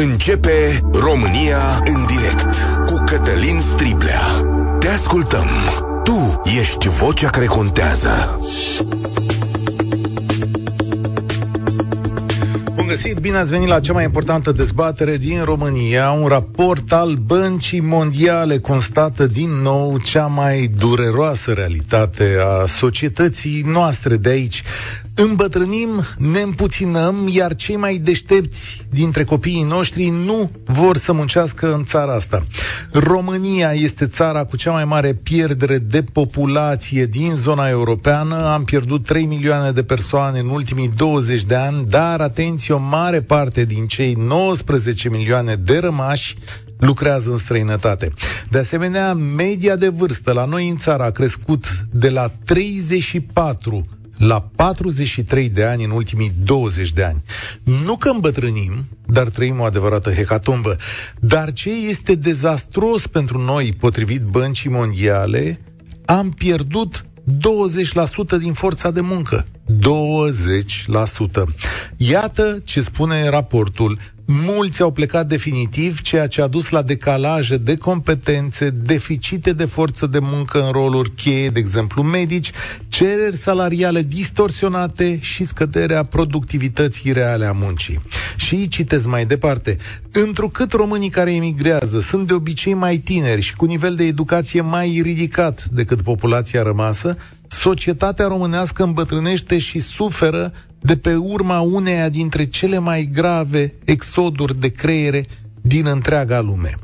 Începe România în direct cu Cătălin Striblea. Te ascultăm. Tu ești vocea care contează. Bun găsit, bine ați venit la cea mai importantă dezbatere din România. Un raport al Băncii Mondiale constată din nou cea mai dureroasă realitate a societății noastre de aici. Îmbătrânim, ne împuținăm, iar cei mai deștepți dintre copiii noștri nu vor să muncească în țara asta. România este țara cu cea mai mare pierdere de populație din zona europeană. Am pierdut 3 milioane de persoane în ultimii 20 de ani, dar, atenție, o mare parte din cei 19 milioane de rămași lucrează în străinătate. De asemenea, media de vârstă la noi în țară a crescut de la 34 la 43 de ani în ultimii 20 de ani. Nu că îmbătrânim, dar trăim o adevărată hecatombă. Dar ce este dezastros pentru noi, potrivit băncii mondiale, am pierdut 20% din forța de muncă. 20%. Iată ce spune raportul. Mulți au plecat definitiv, ceea ce a dus la decalaje de competențe, deficite de forță de muncă în roluri cheie, de exemplu medici, cereri salariale distorsionate și scăderea productivității reale a muncii. Și citez mai departe, întrucât românii care emigrează sunt de obicei mai tineri și cu nivel de educație mai ridicat decât populația rămasă, societatea românească îmbătrânește și suferă de pe urma uneia dintre cele mai grave exoduri de creiere din întreaga lume.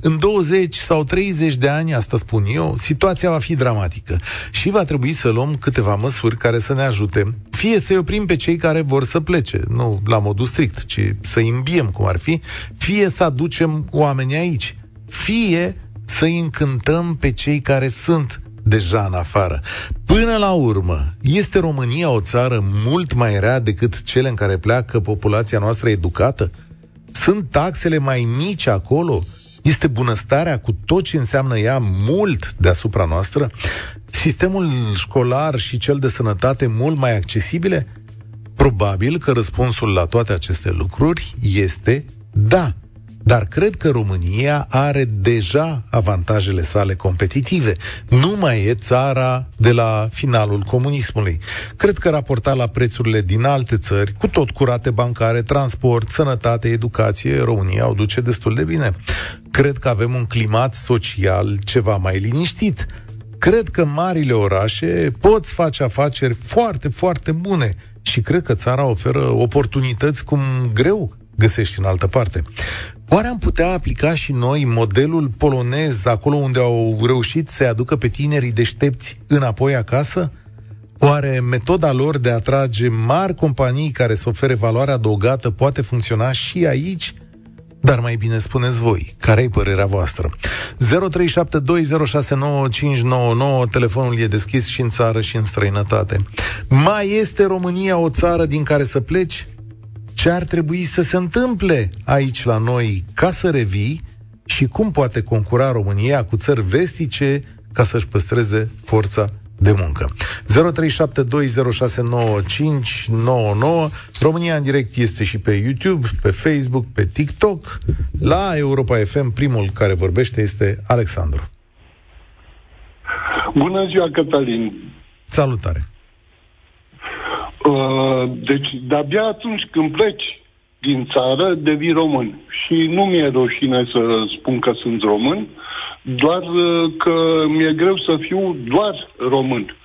În 20 sau 30 de ani, asta spun eu, situația va fi dramatică și va trebui să luăm câteva măsuri care să ne ajute, fie să-i oprim pe cei care vor să plece, nu la modul strict, ci să îmbiem cum ar fi, fie să aducem oameni aici, fie să-i încântăm pe cei care sunt deja în afară. Până la urmă, este România o țară mult mai rea decât cele în care pleacă populația noastră educată? Sunt taxele mai mici acolo? Este bunăstarea cu tot ce înseamnă ea mult deasupra noastră? Sistemul școlar și cel de sănătate mult mai accesibile? Probabil că răspunsul la toate aceste lucruri este da. Dar cred că România are deja avantajele sale competitive. Nu mai e țara de la finalul comunismului. Cred că raportat la prețurile din alte țări, cu tot curate bancare, transport, sănătate, educație, România o duce destul de bine. Cred că avem un climat social ceva mai liniștit. Cred că marile orașe pot face afaceri foarte, foarte bune și cred că țara oferă oportunități cum greu găsești în altă parte. Oare am putea aplica și noi modelul polonez acolo unde au reușit să aducă pe tinerii deștepți înapoi acasă? Oare metoda lor de a atrage mari companii care să ofere valoare adăugată poate funcționa și aici? Dar mai bine spuneți voi, care e părerea voastră? 0372069599, telefonul e deschis și în țară și în străinătate. Mai este România o țară din care să pleci? Ce ar trebui să se întâmple aici la noi ca să revii și cum poate concura România cu țări vestice ca să-și păstreze forța de muncă. 0372069599 România în direct este și pe YouTube, pe Facebook, pe TikTok. La Europa FM primul care vorbește este Alexandru. Bună ziua, Cătălin! Salutare! Uh, deci, de-abia atunci când pleci din țară, devii român. Și nu mi-e rușine să spun că sunt român, doar uh, că mi-e greu să fiu doar român.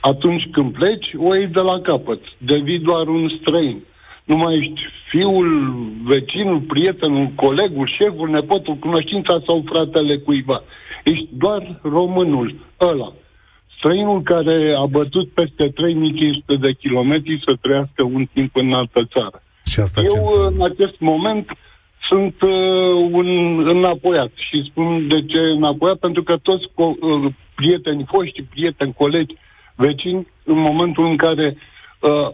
Atunci când pleci, o iei de la capăt. Devii doar un străin. Nu mai ești fiul, vecinul, prietenul, colegul, șeful, nepotul, cunoștința sau fratele cuiva. Ești doar românul ăla străinul care a bătut peste 3500 de kilometri să trăiască un timp în altă țară. Și asta Eu, în acest moment, sunt uh, un înapoiat. Și spun de ce înapoiat, pentru că toți co- uh, prieteni foști, prieteni, colegi, vecini, în momentul în care uh,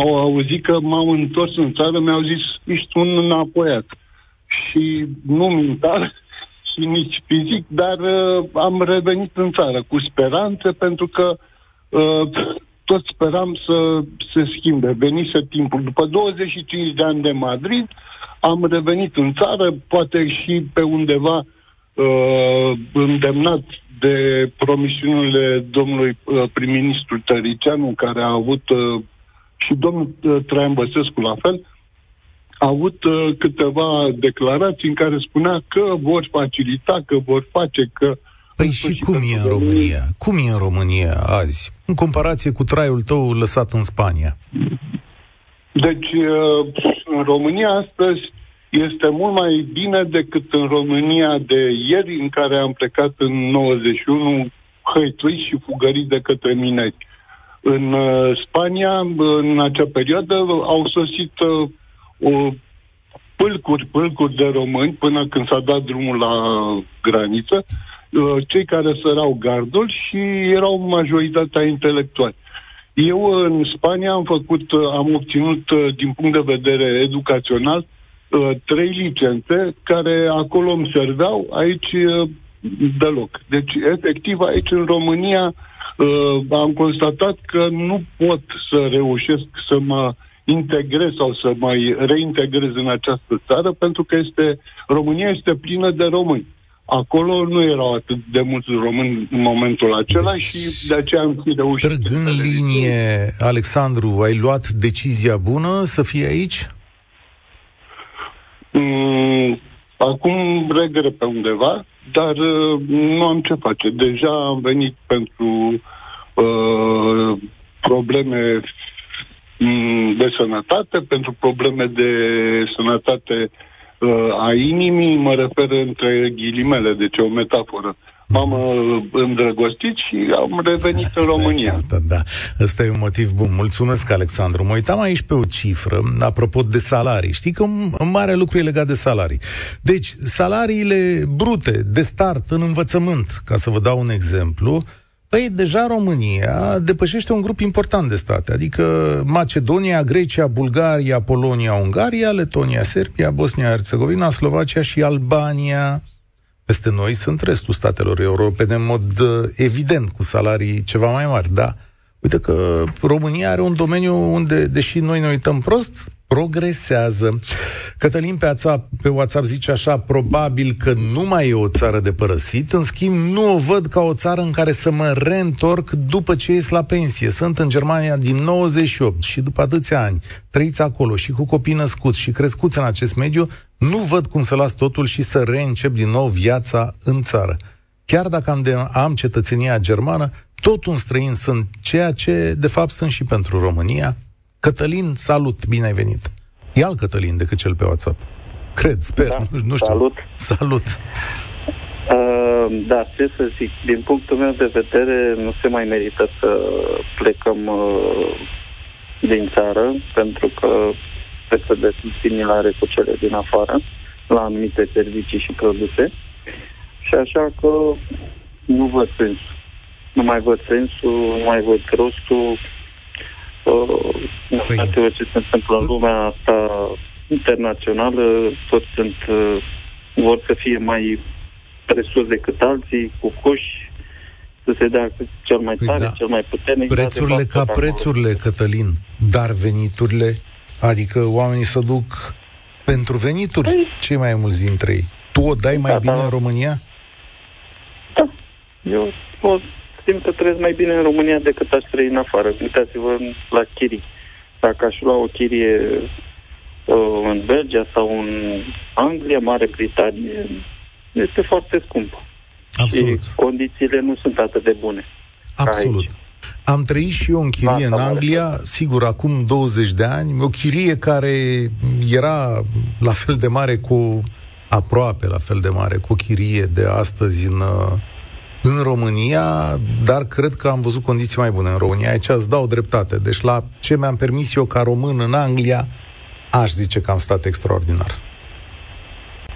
au auzit că m-am întors în țară, mi-au zis, ești un înapoiat. Și nu mintar, și nici fizic, dar uh, am revenit în țară cu speranțe pentru că uh, tot speram să se schimbe. Venise timpul. După 25 de ani de Madrid, am revenit în țară, poate și pe undeva uh, îndemnat de promisiunile domnului uh, prim-ministru Tăricianu, care a avut uh, și domnul uh, Traian Băsescu la fel, a avut uh, câteva declarații în care spunea că vor facilita, că vor face, că... Păi și cum e în România? Cum e în România azi, în comparație cu traiul tău lăsat în Spania? Deci, uh, în România astăzi este mult mai bine decât în România de ieri, în care am plecat în 91 hăituiți și fugăriți de către mineri. În uh, Spania, în acea perioadă, au sosit uh, o pâlcuri, pâlcuri de români până când s-a dat drumul la graniță, uh, cei care sărau gardul și erau majoritatea intelectuali. Eu în Spania am făcut, uh, am obținut uh, din punct de vedere educațional trei licențe care acolo îmi serveau, aici deloc. Deci, efectiv, aici în România am constatat că nu pot să reușesc să mă uh, integrez sau să mai reintegrez în această țară, pentru că este România este plină de români. Acolo nu erau atât de mulți români în momentul acela deci, și de aceea am fi reușit. Trăgând linie, Alexandru, ai luat decizia bună să fii aici? Mm, acum regre pe undeva, dar uh, nu am ce face. Deja am venit pentru uh, probleme Mm, de sănătate, pentru probleme de sănătate uh, a inimii, mă refer între ghilimele, deci o metaforă. M-am uh, îndrăgostit și am revenit Asta în România. Da, da. Ăsta e un motiv bun. Mulțumesc, Alexandru. Mă uitam aici pe o cifră, apropo de salarii. Știi că un mare lucru e legat de salarii. Deci, salariile brute de start în învățământ, ca să vă dau un exemplu, Păi, deja România depășește un grup important de state, adică Macedonia, Grecia, Bulgaria, Polonia, Ungaria, Letonia, Serbia, Bosnia-Herzegovina, Slovacia și Albania. Peste noi sunt restul statelor europene în mod uh, evident, cu salarii ceva mai mari, da. Uite că România are un domeniu unde, deși noi ne uităm prost, progresează. Cătălin pe WhatsApp, pe WhatsApp zice așa, probabil că nu mai e o țară de părăsit, în schimb nu o văd ca o țară în care să mă reîntorc după ce ies la pensie. Sunt în Germania din 98 și după atâția ani, trăiți acolo și cu copii născuți și crescuți în acest mediu, nu văd cum să las totul și să reîncep din nou viața în țară. Chiar dacă am, de, am cetățenia germană, tot un străin sunt, ceea ce de fapt sunt și pentru România, Cătălin, salut, bine ai venit. E alt Cătălin decât cel pe WhatsApp. Cred, sper, da, nu, nu știu. Salut. Salut. Uh, da, ce să zic, din punctul meu de vedere, nu se mai merită să plecăm uh, din țară, pentru că PSD sunt similare cu cele din afară, la anumite servicii și produse. Și așa că nu văd sens. Nu mai văd sensul, nu mai văd rostul Uh, păi... ce se întâmplă în lumea asta internațională, toți sunt, uh, vor să fie mai presus decât alții, cu coși, să se dea cel mai păi tare, da. cel mai puternic. Prețurile ca prețurile, Cătălin, dar veniturile, adică oamenii să duc pentru venituri, păi... cei mai mulți dintre ei. Tu o dai mai da, bine da. în România? Da. Eu o simt că trăiesc mai bine în România decât aș trăi în afară. Uitați-vă la chirii. Dacă aș lua o chirie uh, în Belgia sau în Anglia, Mare Britanie, este foarte scumpă. Absolut. Și condițiile nu sunt atât de bune. Absolut. Am trăit și eu în chirie Asta în Anglia, mare. sigur, acum 20 de ani, o chirie care era la fel de mare cu, aproape la fel de mare cu o chirie de astăzi în, uh, în România, dar cred că am văzut condiții mai bune în România. Aici îți dau dreptate. Deci la ce mi-am permis eu ca român în Anglia, aș zice că am stat extraordinar.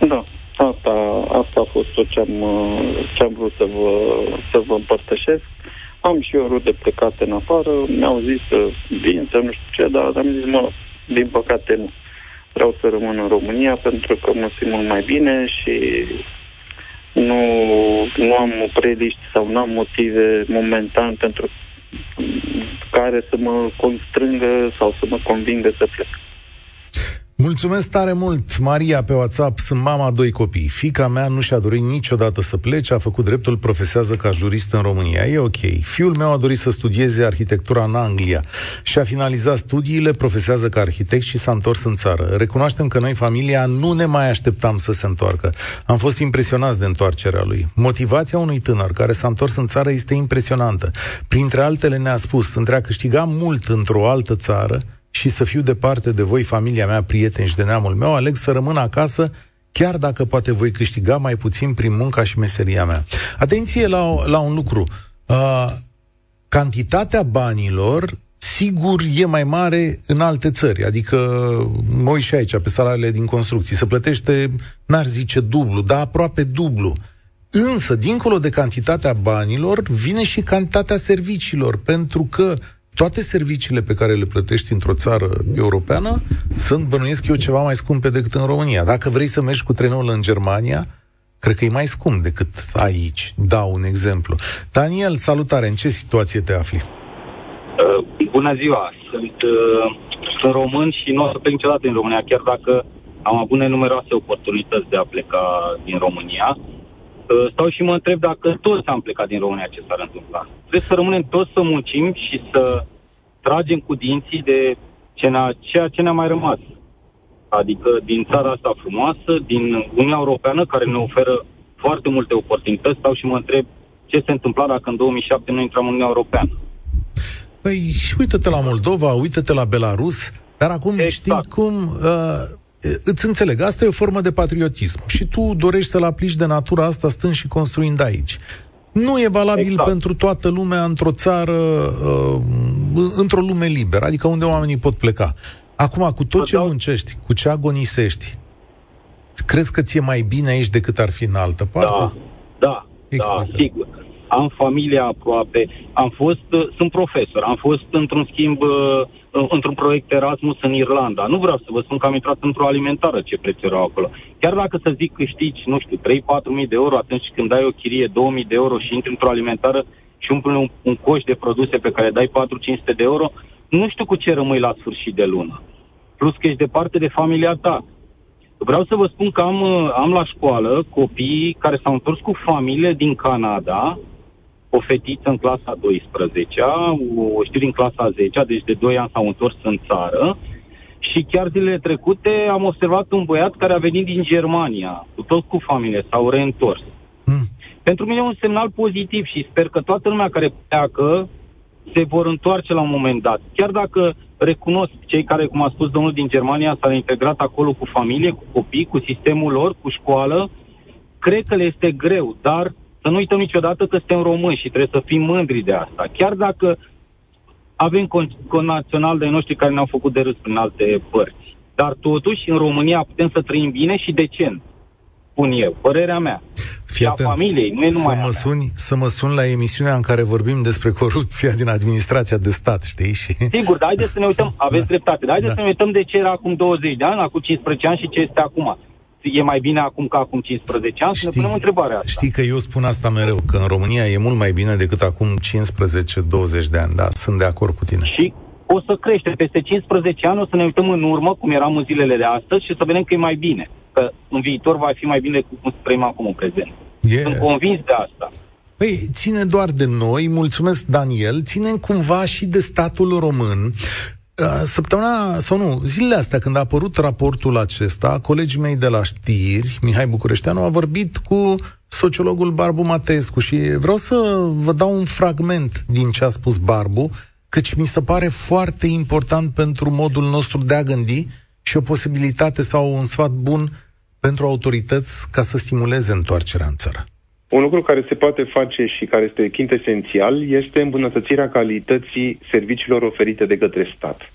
Da, asta, asta a fost tot ce am, ce am vrut să vă, să vă împărtășesc. Am și eu rude plecate în afară, mi-au zis să vin, să nu știu ce, dar am zis, mă, din păcate nu. Vreau să rămân în România pentru că mă simt mult mai bine și nu, nu am preliști sau nu am motive momentan pentru care să mă constrângă sau să mă convingă să plec. Mulțumesc tare mult, Maria, pe WhatsApp. Sunt mama doi copii. Fica mea nu și-a dorit niciodată să plece, a făcut dreptul, profesează ca jurist în România. E ok. Fiul meu a dorit să studieze arhitectura în Anglia și a finalizat studiile, profesează ca arhitect și s-a întors în țară. Recunoaștem că noi, familia, nu ne mai așteptam să se întoarcă. Am fost impresionați de întoarcerea lui. Motivația unui tânăr care s-a întors în țară este impresionantă. Printre altele ne-a spus, între a câștiga mult într-o altă țară, și să fiu departe de voi, familia mea, prieteni și de neamul meu, aleg să rămân acasă chiar dacă poate voi câștiga mai puțin prin munca și meseria mea. Atenție la, la un lucru. Uh, cantitatea banilor sigur e mai mare în alte țări. Adică, mă uit și aici, pe salariile din construcții, se plătește, n-ar zice dublu, dar aproape dublu. Însă, dincolo de cantitatea banilor, vine și cantitatea serviciilor, pentru că toate serviciile pe care le plătești într-o țară europeană sunt, bănuiesc eu, ceva mai scumpe decât în România. Dacă vrei să mergi cu trenul în Germania, cred că e mai scump decât aici. Dau un exemplu. Daniel, salutare, în ce situație te afli? Uh, bună ziua, sunt, uh, sunt român și nu o să plec niciodată în România, chiar dacă am avut nenumeroase oportunități de a pleca din România. Uh, stau și mă întreb dacă toți am plecat din România ce s-ar întâmpla. Trebuie să rămânem toți să muncim și să tragem cu dinții de ce ne-a, ceea ce ne-a mai rămas. Adică din țara asta frumoasă, din Uniunea Europeană, care ne oferă foarte multe oportunități, stau și mă întreb ce se întâmpla dacă în 2007 nu intram în Uniunea Europeană. Păi, uite-te la Moldova, uite-te la Belarus, dar acum exact. știi cum... Uh îți înțeleg, asta e o formă de patriotism și tu dorești să-l aplici de natura asta stând și construind aici. Nu e valabil exact. pentru toată lumea într-o țară, uh, într-o lume liberă, adică unde oamenii pot pleca. Acum, cu tot ce muncești, cu ce agonisești, crezi că ți-e mai bine aici decât ar fi în altă parte? Da, da, Explică. da, sigur am familia aproape, am fost, uh, sunt profesor, am fost într-un schimb, uh, într-un proiect Erasmus în Irlanda. Nu vreau să vă spun că am intrat într-o alimentară ce preț erau acolo. Chiar dacă să zic câștigi, nu știu, 3-4 mii de euro atunci când dai o chirie 2 mii de euro și intri într-o alimentară și umpli un, un coș de produse pe care dai 4-500 de euro, nu știu cu ce rămâi la sfârșit de lună. Plus că ești departe de familia ta. Vreau să vă spun că am, uh, am la școală copii care s-au întors cu familie din Canada, o fetiță în clasa 12-a, o știu din clasa 10-a, deci de 2 ani s-au întors în țară. Și chiar zilele trecute am observat un băiat care a venit din Germania, cu tot cu familie, s-au reîntors. Mm. Pentru mine e un semnal pozitiv și sper că toată lumea care pleacă se vor întoarce la un moment dat. Chiar dacă recunosc cei care, cum a spus domnul din Germania, s-au integrat acolo cu familie, cu copii, cu sistemul lor, cu școală, cred că le este greu, dar să nu uităm niciodată că suntem români și trebuie să fim mândri de asta. Chiar dacă avem conațional de noștri care ne-au făcut de râs prin alte părți. Dar totuși, în România putem să trăim bine și decent, spun eu, părerea mea. Fii atent, familiei, nu e numai să mă, suni, să mă sun la emisiunea în care vorbim despre corupția din administrația de stat, știi? Și... Sigur, dar haideți să ne uităm, aveți da. dreptate, dar haideți da. să ne uităm de ce era acum 20 de ani, acum 15 ani și ce este acum e mai bine acum ca acum 15 ani? Știi, să ne punem întrebarea asta. Știi că eu spun asta mereu, că în România e mult mai bine decât acum 15-20 de ani. Da, sunt de acord cu tine. Și o să crește. Peste 15 ani o să ne uităm în urmă, cum eram în zilele de astăzi, și să vedem că e mai bine. Că în viitor va fi mai bine decât cum trăim acum în prezent. Yeah. Sunt convins de asta. Păi, ține doar de noi, mulțumesc Daniel, ține cumva și de statul român. Uh, săptămâna, sau nu, zilele astea, când a apărut raportul acesta, colegii mei de la știri, Mihai Bucureșteanu, a vorbit cu sociologul Barbu Matescu și vreau să vă dau un fragment din ce a spus Barbu, căci mi se pare foarte important pentru modul nostru de a gândi și o posibilitate sau un sfat bun pentru autorități ca să stimuleze întoarcerea în țară. Un lucru care se poate face și care este esențial este îmbunătățirea calității serviciilor oferite de către stat.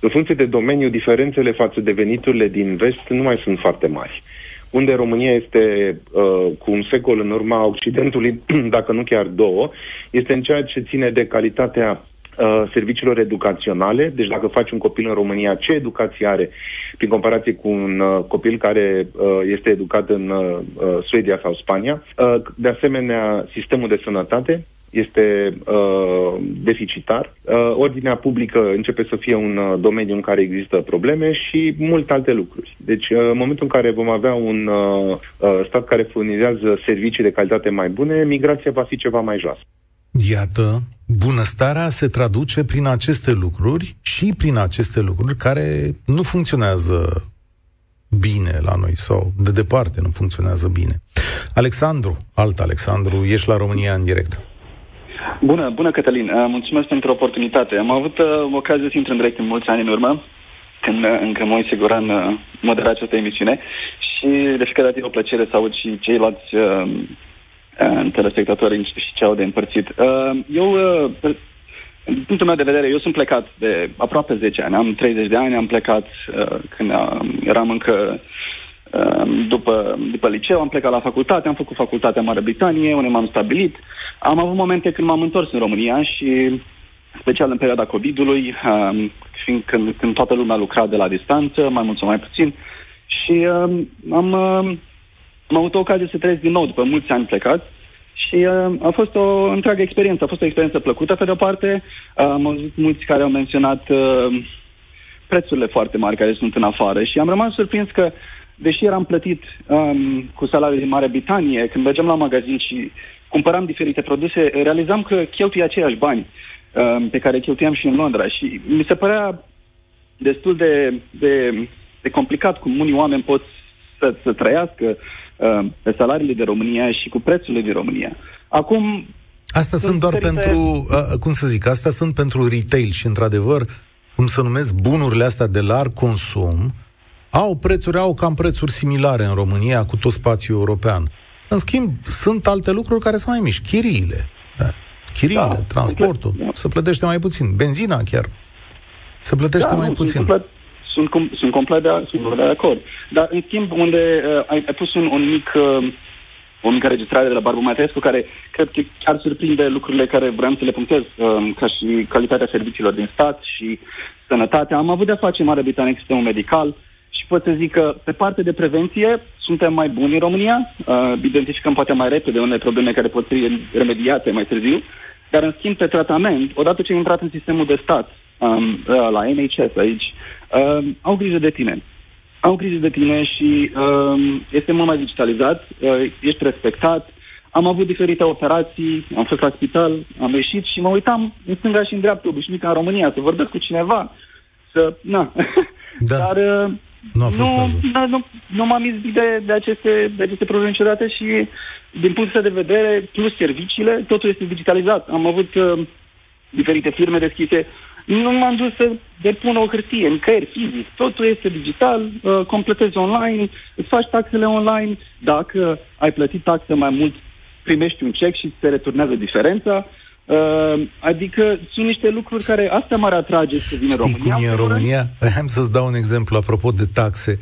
În funcție de domeniu, diferențele față de veniturile din vest nu mai sunt foarte mari. Unde România este uh, cu un secol în urma Occidentului, dacă nu chiar două, este în ceea ce ține de calitatea uh, serviciilor educaționale. Deci dacă faci un copil în România, ce educație are prin comparație cu un uh, copil care uh, este educat în uh, uh Suedia sau Spania. Uh, de asemenea, sistemul de sănătate, este uh, deficitar, uh, ordinea publică începe să fie un uh, domeniu în care există probleme și multe alte lucruri. Deci, uh, în momentul în care vom avea un uh, uh, stat care furnizează servicii de calitate mai bune, migrația va fi ceva mai joasă. Iată, bunăstarea se traduce prin aceste lucruri și prin aceste lucruri care nu funcționează bine la noi sau de departe nu funcționează bine. Alexandru, alt Alexandru, ești la România în direct. Bună, bună Cătălin, uh, mulțumesc pentru oportunitate. Am avut uh, ocazia să intru în direct în mulți ani în urmă, când uh, încă Moise Goran uh, modera această emisiune și de fiecare dată e o plăcere să aud și ceilalți uh, uh, telespectatori și ce au de împărțit. Uh, eu, uh, din punctul meu de vedere, eu sunt plecat de aproape 10 ani, am 30 de ani, am plecat uh, când uh, eram încă Ehm, după, după liceu am plecat la facultate, am făcut facultatea în Marea Britanie, unde m-am stabilit. Am avut momente când m-am întors în România și, special în perioada COVID-ului, ehm, fiind când, când toată lumea lucra de la distanță, mai mult sau mai puțin, și um, am, um, am avut o ocazie să trăiesc din nou după mulți ani plecat și uh, a fost o întreagă experiență. A fost o experiență plăcută, pe de-o parte. Uh, am auzit mulți care au menționat uh, prețurile foarte mari care sunt în afară și am rămas surprins că deși eram plătit um, cu salariul din Marea Britanie, când mergeam la magazin și cumpăram diferite produse, realizam că cheltui aceiași bani um, pe care cheltuiam și în Londra și mi se părea destul de, de, de complicat cum unii oameni pot să, să trăiască uh, pe salariile de România și cu prețurile din România. Acum... Asta sunt, sunt doar diferite... pentru, uh, cum să zic, asta sunt pentru retail și, într-adevăr, cum să numesc, bunurile astea de larg consum, uh, au prețuri, au cam prețuri similare în România cu tot spațiul european. În schimb, sunt alte lucruri care sunt mai mici. Chiriile. Da. Chiriile, da, transportul, da. se plătește mai puțin. Benzina chiar. Se plătește da, mai nu, puțin. Sunt complet, sunt, com, sunt complet de, sunt de acord. Dar, în schimb, unde uh, ai, ai pus un, un mic... Uh, o mică registrare de la Barbu Matescu, care cred că chiar surprinde lucrurile care vreau să le punctez, uh, ca și calitatea serviciilor din stat și sănătatea. Am avut de-a face în Marea Britanie cu sistemul medical, și pot să zic că pe parte de prevenție suntem mai buni în România, uh, identificăm poate mai repede unele probleme care pot fi remediate mai târziu, dar în schimb pe tratament, odată ce ai intrat în sistemul de stat, um, uh, la NHS aici, uh, au grijă de tine. Au grijă de tine și uh, este mult mai digitalizat, uh, ești respectat. Am avut diferite operații, am fost la spital, am ieșit și mă uitam în stânga și în dreapta, obișnuit ca în România, să vorbesc cu cineva, să... Na. Da. Dar uh, nu a fost nu, cazul. Nu, nu, nu m-am izbit de, de, aceste, de aceste probleme niciodată și din punctul de vedere, plus serviciile, totul este digitalizat. Am avut uh, diferite firme deschise. Nu m-am dus să depun o hârtie, nicăieri fizic. Totul este digital, uh, completezi online, îți faci taxele online. Dacă ai plătit taxe mai mult, primești un check și se returnează diferența. Uh, adică sunt niște lucruri care asta m-ar atrage să vină Știi România. cum e în România? Hai să-ți dau un exemplu apropo de taxe.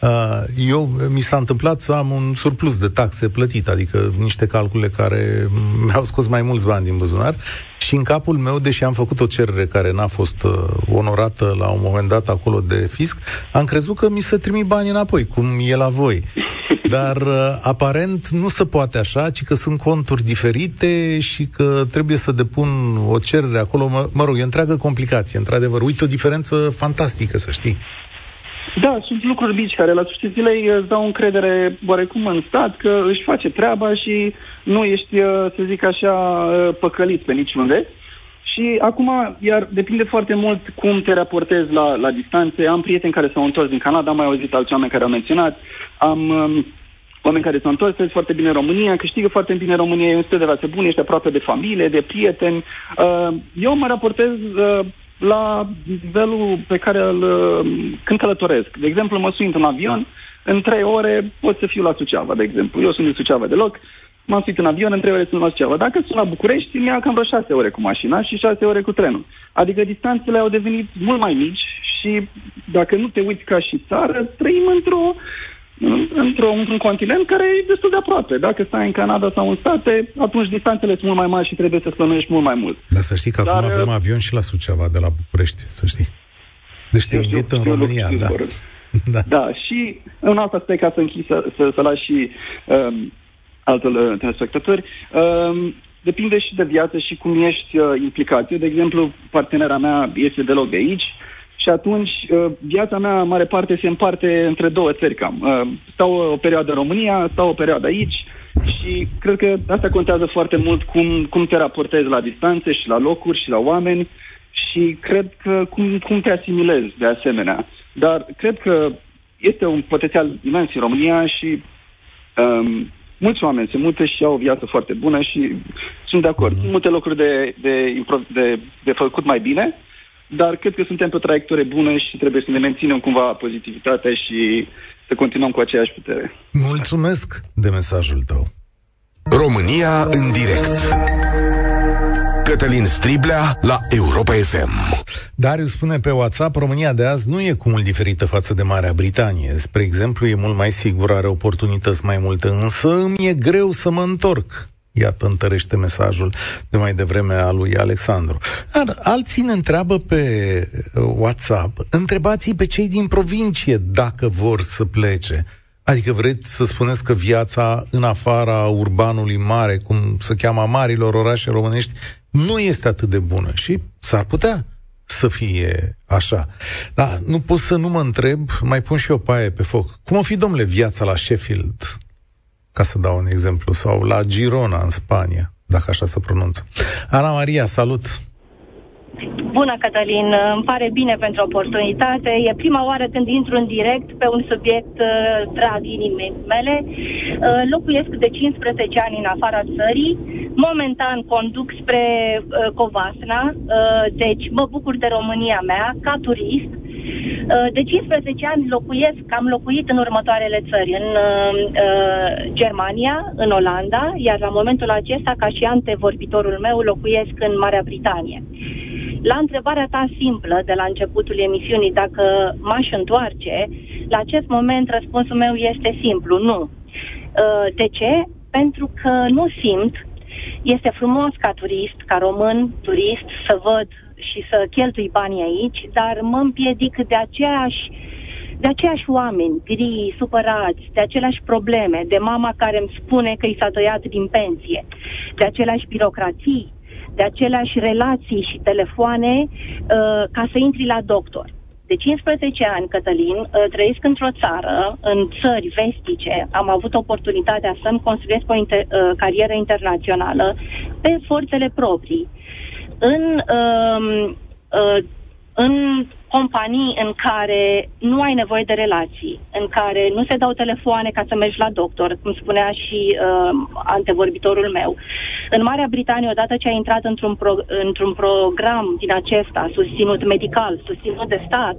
Uh, eu, mi s-a întâmplat să am un surplus de taxe plătit, adică niște calcule care mi-au scos mai mulți bani din buzunar și în capul meu, deși am făcut o cerere care n-a fost uh, onorată la un moment dat acolo de fisc, am crezut că mi se trimit banii înapoi, cum e la voi. Dar uh, aparent nu se poate așa, ci că sunt conturi diferite și că trebuie să depun o cerere acolo. Mă, mă rog, e o întreagă complicație, într-adevăr. Uite, o diferență fantastică, să știi. Da, sunt lucruri mici care la sfârșitul zilei îți dau încredere oarecum în stat că își face treaba și nu ești, uh, să zic așa, uh, păcălit pe niciunde. Și acum, iar depinde foarte mult cum te raportezi la, la distanțe. Am prieteni care s-au întors din Canada, am mai auzit alți oameni care au menționat. Am um, oameni care s-au întors, trăiesc foarte bine în România, câștigă foarte bine în România, e un stil de viață bun, ești aproape de familie, de prieteni. Uh, eu mă raportez uh, la nivelul pe care îl, uh, când călătoresc. De exemplu, mă sunt în avion, în trei ore pot să fiu la Suceava, de exemplu. Eu sunt din Suceava deloc, m-am suit în avion, în trei ore sunt la Suceava. Dacă sunt la București, mi-a cam vreo șase ore cu mașina și șase ore cu trenul. Adică distanțele au devenit mult mai mici și dacă nu te uiți ca și țară, trăim într-o într-un, într-un continent care e destul de aproape. Dacă stai în Canada sau în state, atunci distanțele sunt mult mai mari și trebuie să plănuiești mult mai mult. Dar să știi că Dar, acum avem uh, avion și la Suceava de la București, să știi. Deci te invit în România, da. da. Da, și un alt aspect ca să închid, să, să, să las și um, altul uh, telespectatori. Um, depinde și de viață și cum ești uh, implicat. Eu, de exemplu, partenera mea este deloc de aici și atunci uh, viața mea, mare parte, se împarte între două țări cam. Uh, stau o perioadă în România, stau o perioadă aici și cred că asta contează foarte mult cum, cum te raportezi la distanțe și la locuri și la oameni și cred că cum, cum te asimilezi de asemenea. Dar cred că este un potențial imens în România și um, mulți oameni se mută și au o viață foarte bună și sunt de acord. Sunt multe lucruri de, de, de, de făcut mai bine, dar cred că suntem pe o traiectorie bună și trebuie să ne menținem cumva pozitivitatea și să continuăm cu aceeași putere. Mulțumesc de mesajul tău. România în direct. Cătălin Striblea la Europa FM. Darius spune pe WhatsApp, România de azi nu e cu mult diferită față de Marea Britanie. Spre exemplu, e mult mai sigur, are oportunități mai multe, însă îmi e greu să mă întorc. Iată, întărește mesajul de mai devreme a lui Alexandru. Dar alții ne întreabă pe uh, WhatsApp, întrebați pe cei din provincie dacă vor să plece. Adică vreți să spuneți că viața în afara urbanului mare, cum se cheamă marilor orașe românești, nu este atât de bună și s-ar putea să fie așa. Dar nu pot să nu mă întreb, mai pun și o paie pe foc. Cum o fi, domnule, viața la Sheffield? Ca să dau un exemplu. Sau la Girona, în Spania, dacă așa se pronunță. Ana Maria, salut! Bună, Cătălin! Îmi pare bine pentru oportunitate. E prima oară când intru în direct pe un subiect uh, drag inimii mele. Uh, locuiesc de 15 ani în afara țării. Momentan conduc spre uh, Covasna, uh, deci mă bucur de România mea ca turist. Uh, de 15 ani locuiesc, am locuit în următoarele țări, în uh, uh, Germania, în Olanda, iar la momentul acesta, ca și antevorbitorul meu, locuiesc în Marea Britanie. La întrebarea ta simplă de la începutul emisiunii, dacă m-aș întoarce, la acest moment răspunsul meu este simplu, nu. Uh, de ce? Pentru că nu simt, este frumos ca turist, ca român turist, să văd și să cheltui banii aici, dar mă împiedic de aceeași de aceiași oameni gri, supărați, de aceleași probleme, de mama care îmi spune că i s-a tăiat din pensie, de aceleași birocrații, de aceleași relații și telefoane uh, ca să intri la doctor. De 15 ani, Cătălin, uh, trăiesc într-o țară, în țări vestice. Am avut oportunitatea să-mi construiesc o inter- uh, carieră internațională pe forțele proprii. În, uh, uh, în companii în care nu ai nevoie de relații, în care nu se dau telefoane ca să mergi la doctor, cum spunea și uh, antevorbitorul meu. În Marea Britanie, odată ce ai intrat într-un, pro- într-un program din acesta, susținut medical, susținut de stat,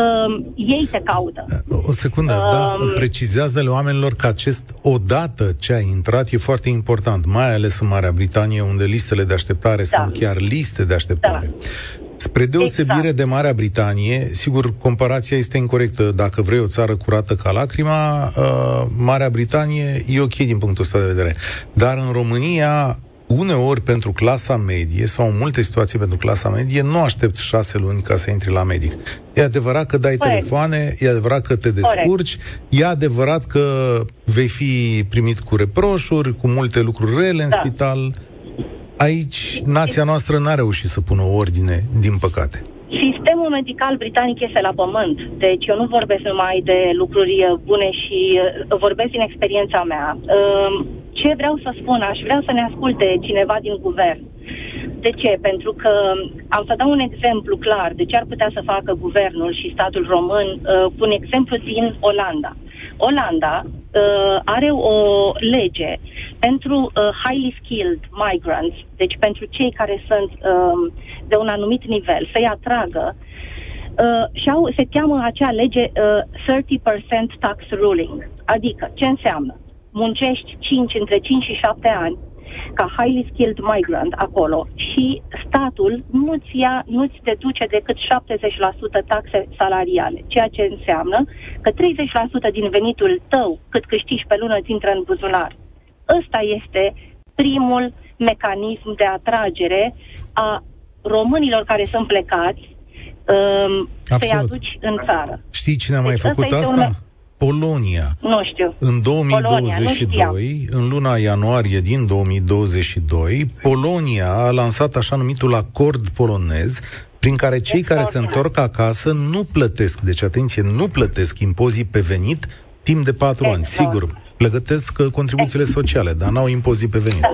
uh, ei te caută. O secundă, uh, da, um, precizează-le oamenilor că acest odată ce ai intrat e foarte important, mai ales în Marea Britanie, unde listele de așteptare da. sunt chiar liste de așteptare. Da. Spre deosebire exact. de Marea Britanie, sigur, comparația este incorrectă. Dacă vrei o țară curată ca lacrima, uh, Marea Britanie e ok din punctul ăsta de vedere. Dar în România, uneori pentru clasa medie, sau în multe situații pentru clasa medie, nu aștept șase luni ca să intri la medic. E adevărat că dai Corect. telefoane, e adevărat că te descurci, Corect. e adevărat că vei fi primit cu reproșuri, cu multe lucruri rele în da. spital aici nația noastră n-a reușit să pună o ordine, din păcate. Sistemul medical britanic este la pământ, deci eu nu vorbesc numai de lucruri uh, bune și uh, vorbesc din experiența mea. Um, ce vreau să spun? Aș vrea să ne asculte cineva din guvern. De ce? Pentru că am să dau un exemplu clar de ce ar putea să facă guvernul și statul român uh, cu un exemplu din Olanda. Olanda uh, are o lege pentru uh, highly skilled migrants, deci pentru cei care sunt uh, de un anumit nivel, să-i atragă Uh, și au, se cheamă acea lege uh, 30% tax ruling. Adică, ce înseamnă? Muncești 5, între 5 și 7 ani ca highly skilled migrant acolo și statul nu-ți, ia, nu-ți deduce decât 70% taxe salariale, ceea ce înseamnă că 30% din venitul tău, cât câștigi pe lună, îți intră în buzunar. Ăsta este primul mecanism de atragere a românilor care sunt plecați um, să-i aduci în țară. Știi cine a mai deci făcut asta? Un... Polonia. Nu știu. În 2022, Polonia, în luna ianuarie din 2022, Polonia a lansat așa numitul acord polonez, prin care cei care se întorc acasă nu plătesc, deci atenție, nu plătesc impozii pe venit timp de patru ani. Sigur, plătesc uh, contribuțiile sociale, dar n-au impozit pe venit. Da.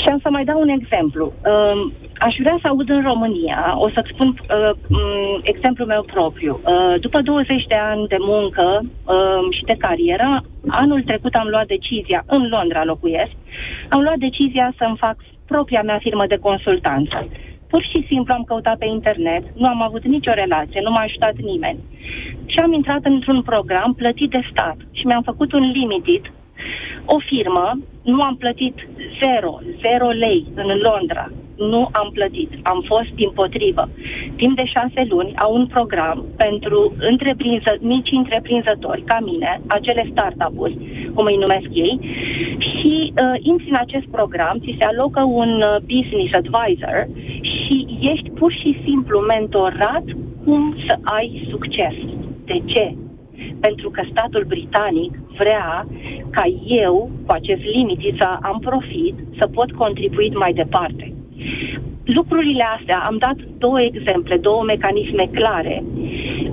Și am să mai dau un exemplu. Um, aș vrea să aud în România, o să-ți spun uh, um, exemplul meu propriu. Uh, după 20 de ani de muncă uh, și de carieră, anul trecut am luat decizia, în Londra locuiesc, am luat decizia să-mi fac propria mea firmă de consultanță. Pur și simplu am căutat pe internet, nu am avut nicio relație, nu m-a ajutat nimeni. Și am intrat într-un program plătit de stat și mi-am făcut un limited o firmă, nu am plătit zero, zero lei în Londra. Nu am plătit. Am fost din potrivă. Timp de șase luni au un program pentru întreprinză, mici întreprinzători ca mine, acele startup-uri, cum îi numesc ei, și uh, intri în acest program, ți se alocă un uh, business advisor și ești pur și simplu mentorat cum să ai succes. De ce? pentru că statul britanic vrea ca eu, cu acest limit, să am profit, să pot contribui mai departe. Lucrurile astea, am dat două exemple, două mecanisme clare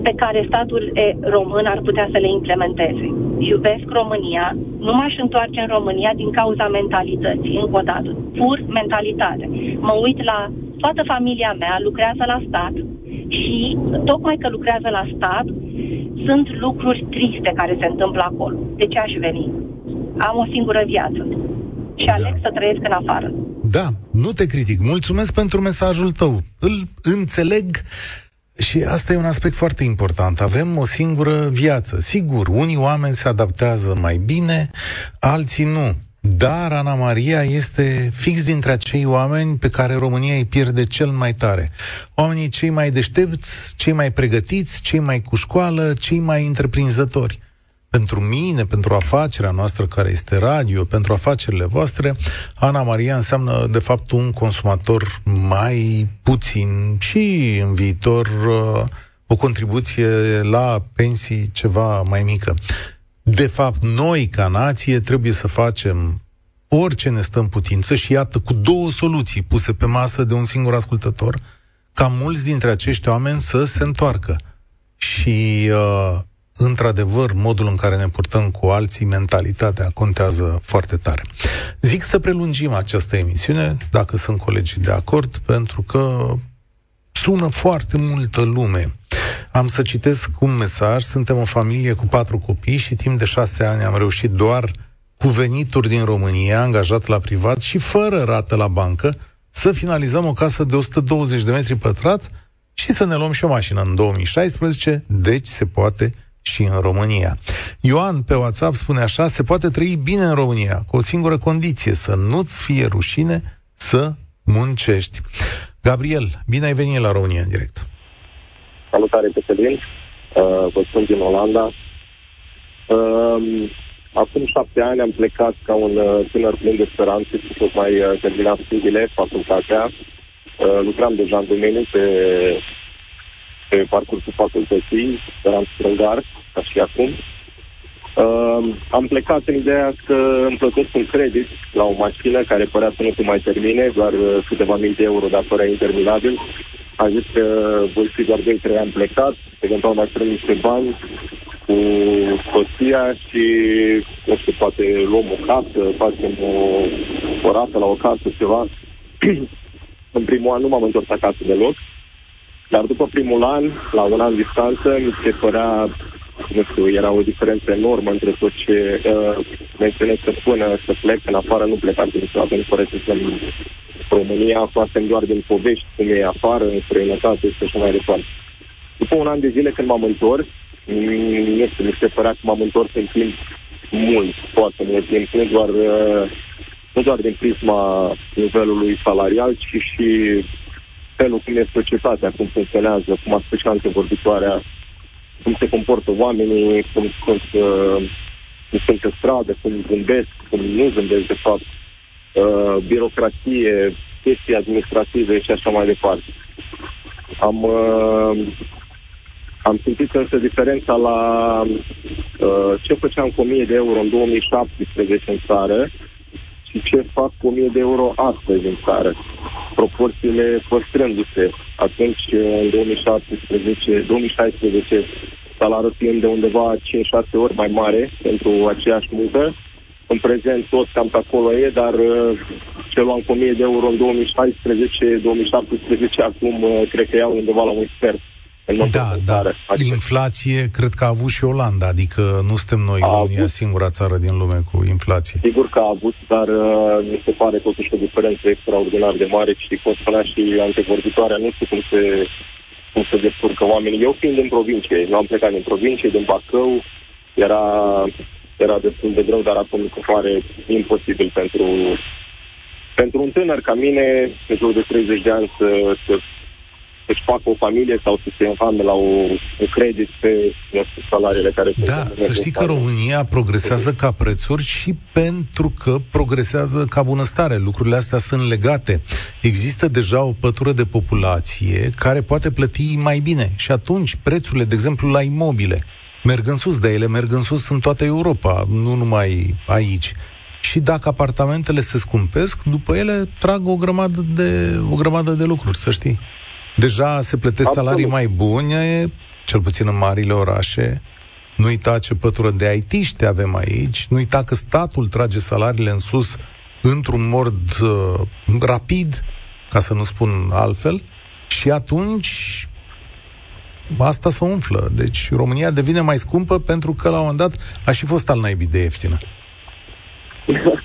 pe care statul român ar putea să le implementeze. Iubesc România, nu m-aș întoarce în România din cauza mentalității, încă o dată, pur mentalitate. Mă uit la toată familia mea, lucrează la stat și tocmai că lucrează la stat, sunt lucruri triste care se întâmplă acolo. De ce aș veni? Am o singură viață și da. aleg să trăiesc în afară. Da, nu te critic. Mulțumesc pentru mesajul tău. Îl înțeleg și asta e un aspect foarte important. Avem o singură viață. Sigur, unii oameni se adaptează mai bine, alții nu. Dar Ana Maria este fix dintre acei oameni pe care România îi pierde cel mai tare. Oamenii cei mai deștepți, cei mai pregătiți, cei mai cu școală, cei mai întreprinzători. Pentru mine, pentru afacerea noastră care este radio, pentru afacerile voastre, Ana Maria înseamnă de fapt un consumator mai puțin și în viitor uh, o contribuție la pensii ceva mai mică. De fapt, noi, ca nație, trebuie să facem orice ne stă în putință și iată, cu două soluții puse pe masă de un singur ascultător, ca mulți dintre acești oameni să se întoarcă. Și, uh, într-adevăr, modul în care ne purtăm cu alții, mentalitatea contează foarte tare. Zic să prelungim această emisiune, dacă sunt colegii de acord, pentru că sună foarte multă lume am să citesc un mesaj. Suntem o familie cu patru copii și timp de șase ani am reușit doar cu venituri din România, angajat la privat și fără rată la bancă, să finalizăm o casă de 120 de metri pătrați și să ne luăm și o mașină în 2016, deci se poate și în România. Ioan pe WhatsApp spune așa, se poate trăi bine în România, cu o singură condiție, să nu-ți fie rușine să muncești. Gabriel, bine ai venit la România în direct. Salutare, Cătălin. Uh, vă spun din Olanda. Uh, acum șapte ani am plecat ca un uh, tânăr plin de speranțe și tocmai uh, terminat studiile, facultatea. Uh, lucram deja în domeniu pe, pe parcursul facultății, speranț strângar, ca și acum. Uh, am plecat în ideea că îmi plătesc un credit la o mașină care părea să nu se mai termine, doar uh, câteva mii de euro, dar fără interminabil. Am zis că voi fi doar 2-3 ani plecat, eventual mai strâng niște bani cu soția și, nu știu, poate luăm o casă, facem o, o rată la o casă, ceva. în primul an nu m-am întors acasă deloc, dar după primul an, la un an distanță, mi se părea, nu știu, era o diferență enormă între tot ce uh, menționez să până să plec în afară, nu plecat niciodată, nu fără să România, facem doar din povești, cum e afară, în străinătate și așa mai departe. După un an de zile când m-am întors, mm, nu știu, mi se părea că m-am întors în timp mult, foarte mult timp, nu doar, uh, nu doar din prisma nivelului salarial, ci și felul cum e societatea, cum funcționează, cum a spus și antevorbitoarea, cum se comportă oamenii, cum, cum, cum sunt pe stradă, cum gândesc, cum nu gândesc de fapt uh, birocrație, chestii administrative și așa mai departe. Am, uh, Am simțit însă diferența la uh, ce făceam cu 1000 de euro în 2017 în țară și ce fac cu 1000 de euro astăzi în țară. Proporțiile păstrându-se. Atunci, în 2017, 2016, salariul fiind de undeva 5-6 ori mai mare pentru aceeași muncă. În prezent tot cam pe acolo e, dar uh, ce luam cu 1000 de euro în 2016-2017, acum uh, cred că iau undeva la un sfert. Da, da. Adică... Inflație, cred că a avut și Olanda, adică nu suntem noi, a România, avut... singura țară din lume cu inflație. Sigur că a avut, dar uh, mi se pare totuși o diferență extraordinar de mare și, cum spunea și antevorbitoarea, nu știu cum se, cum se descurcă oamenii. Eu fiind din provincie, nu am plecat din provincie, din Bacău, era, era destul de greu, dar acum mi se pare imposibil pentru pentru un tânăr ca mine, în jur de 30 de ani, să, să să-și facă o familie sau să se înhame la o, un credit pe știu, salariile care Da, să știi că România progresează ca prețuri și pentru că progresează ca bunăstare. Lucrurile astea sunt legate. Există deja o pătură de populație care poate plăti mai bine și atunci prețurile, de exemplu, la imobile, merg în sus, de ele merg în sus în toată Europa, nu numai aici. Și dacă apartamentele se scumpesc, după ele trag o grămadă de, o grămadă de lucruri, să știi. Deja se plătesc Absolut. salarii mai bune, cel puțin în marile orașe. Nu uita ce pătură de it avem aici. Nu uita că statul trage salariile în sus într-un mod uh, rapid, ca să nu spun altfel, și atunci asta se umflă. Deci România devine mai scumpă pentru că la un moment dat a și fost al naibii de ieftină.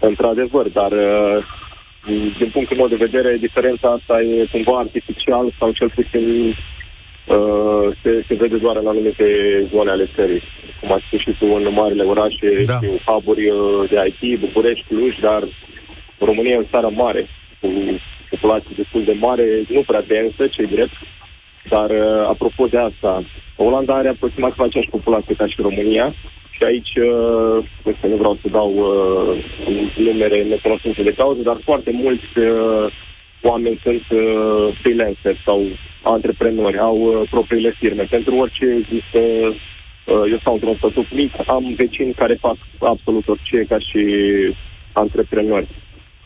Într-adevăr, dar uh, din punctul meu de vedere, diferența asta e cumva artificial sau cel puțin uh, se, se vede doar în anumite zone ale țării. Cum ați spus și tu, în marile orașe, da. și hub uh, de IT, București, Cluj, dar România e o țară mare, cu populație destul de mare, nu prea densă, ce drept, dar uh, apropo de asta, Olanda are aproximativ aceeași populație ca și România, și aici, uh, nu vreau să dau uh, numere necunoscute de cauză, dar foarte mulți uh, oameni sunt uh, freelancer sau antreprenori, au uh, propriile firme. Pentru orice există, uh, eu stau într-un statut mic, am vecini care fac absolut orice ca și antreprenori.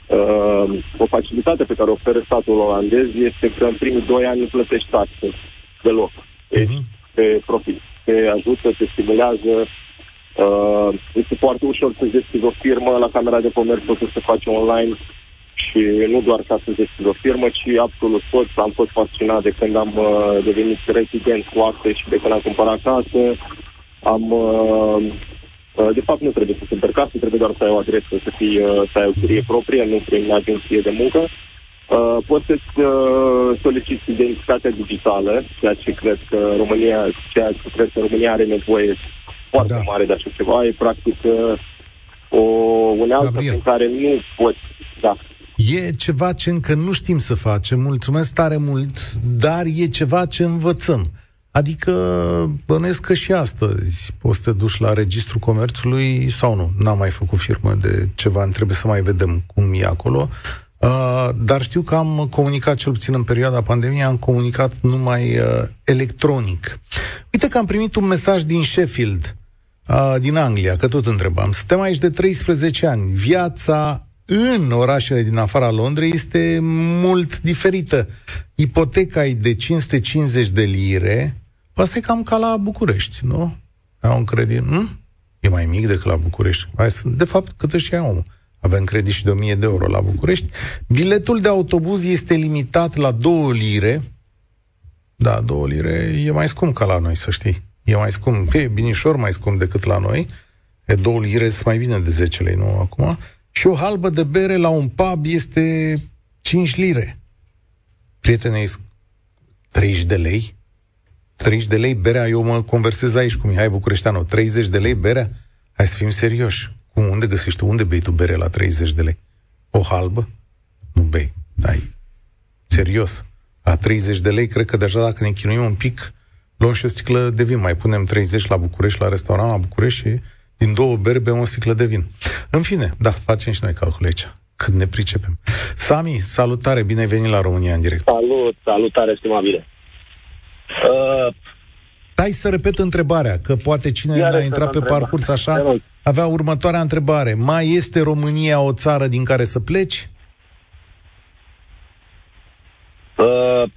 Uh, o facilitate pe care o oferă statul olandez este că în primii doi ani nu plătești taxe deloc. Deci, uh-huh. pe profit. Te ajută, te stimulează, Uh, este foarte ușor să deschizi o firmă, la Camera de Comerț totul se face online și nu doar ca să deschizi o firmă, ci absolut tot. Am fost fascinat de când am uh, devenit rezident cu acte și de când am cumpărat casă. Am, uh, uh, de fapt, nu trebuie să cumperi casă, trebuie doar să ai o adresă, să, fii, uh, să ai o chirie proprie, nu prin agenție de muncă. Uh, poți să-ți uh, soliciți identitatea digitală, ceea ce cred că România, ceea ce cred că România are nevoie foarte da. mare de așa ceva. E practic uh, o unealtă Gabriel. prin care nu poți... Da. E ceva ce încă nu știm să facem, mulțumesc tare mult, dar e ceva ce învățăm. Adică bănuiesc că și astăzi poți să te duci la Registrul Comerțului sau nu. N-am mai făcut firmă de ceva, trebuie să mai vedem cum e acolo. Uh, dar știu că am comunicat, cel puțin în perioada pandemiei, am comunicat numai uh, electronic. Uite că am primit un mesaj din Sheffield uh, din Anglia, că tot întrebam. Suntem aici de 13 ani. Viața în orașele din afara Londrei este mult diferită. Ipoteca e de 550 de lire, asta e cam ca la București, nu? Ai un credit, hm? E mai mic decât la București. De fapt, cât își ia omul. Avem credit și de 1000 de euro la București. Biletul de autobuz este limitat la 2 lire. Da, 2 lire e mai scump ca la noi, să știi. E mai scump, e binișor mai scump decât la noi. E 2 lire sunt mai bine de 10 lei, nu acum? Și o halbă de bere la un pub este 5 lire. Prietenei, 30 de lei? 30 de lei berea, eu mă conversez aici cu Mihai Bucureșteanu, 30 de lei berea? Hai să fim serioși. Cum, unde găsești Unde bei tu bere la 30 de lei? O halbă? Nu bei. Dai. Serios. La 30 de lei, cred că deja dacă ne chinuim un pic, luăm și o sticlă de vin. Mai punem 30 la București, la restaurant la București și din două beri bem o sticlă de vin. În fine, da, facem și noi calcule aici. Cât ne pricepem. Sami, salutare, bine ai venit la România în direct. Salut, salutare, estimabile. Uh, Stai să repet întrebarea, că poate cine Iar a intrat pe întreba. parcurs așa avea următoarea întrebare. Mai este România o țară din care să pleci? Uh,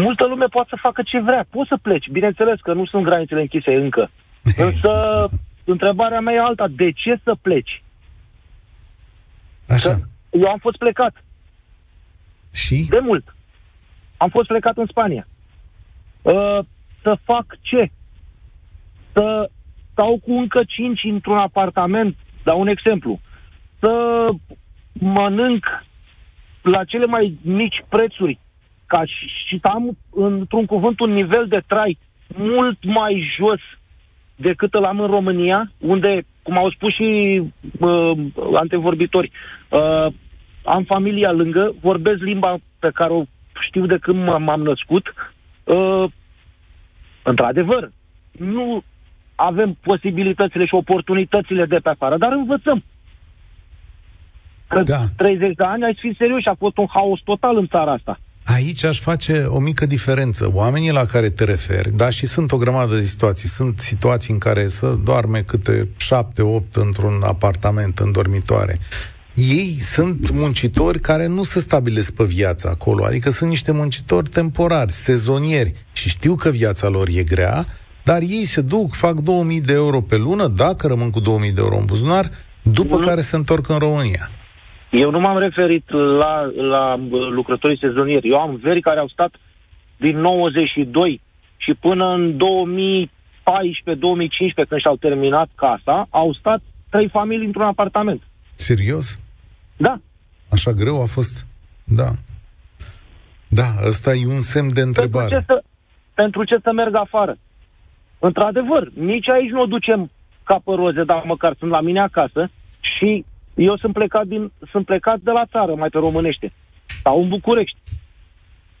multă lume poate să facă ce vrea. Poți să pleci. Bineînțeles că nu sunt granițele închise încă. Însă, întrebarea mea e alta. De ce să pleci? Așa. Că eu am fost plecat. Și? De mult. Am fost plecat în Spania. Uh, să fac ce? Să stau cu încă cinci într-un apartament, dau un exemplu, să mănânc la cele mai mici prețuri, ca și, și să am, într-un cuvânt, un nivel de trai mult mai jos decât îl am în România, unde, cum au spus și uh, antevorbitori, uh, am familia lângă, vorbesc limba pe care o știu de când m-am născut. Uh, într-adevăr, nu avem posibilitățile și oportunitățile de pe afară, dar învățăm. Că da. 30 de ani, ai fi serios, a fost un haos total în țara asta. Aici aș face o mică diferență. Oamenii la care te referi, da, și sunt o grămadă de situații. Sunt situații în care să doarme câte șapte, opt într-un apartament, în dormitoare. Ei sunt muncitori care nu se stabilesc pe viața acolo, adică sunt niște muncitori temporari, sezonieri și știu că viața lor e grea, dar ei se duc, fac 2000 de euro pe lună, dacă rămân cu 2000 de euro în buzunar, după nu. care se întorc în România. Eu nu m-am referit la, la lucrătorii sezonieri. Eu am veri care au stat din 92 și până în 2014-2015, când și-au terminat casa, au stat trei familii într-un apartament. Serios? Da. Așa greu a fost? Da. Da, ăsta e un semn de întrebare. Pentru ce să, pentru ce să merg afară? Într-adevăr, nici aici nu o ducem ca pe roze, dar măcar sunt la mine acasă și eu sunt plecat, din, sunt plecat de la țară, mai pe românește, sau în București.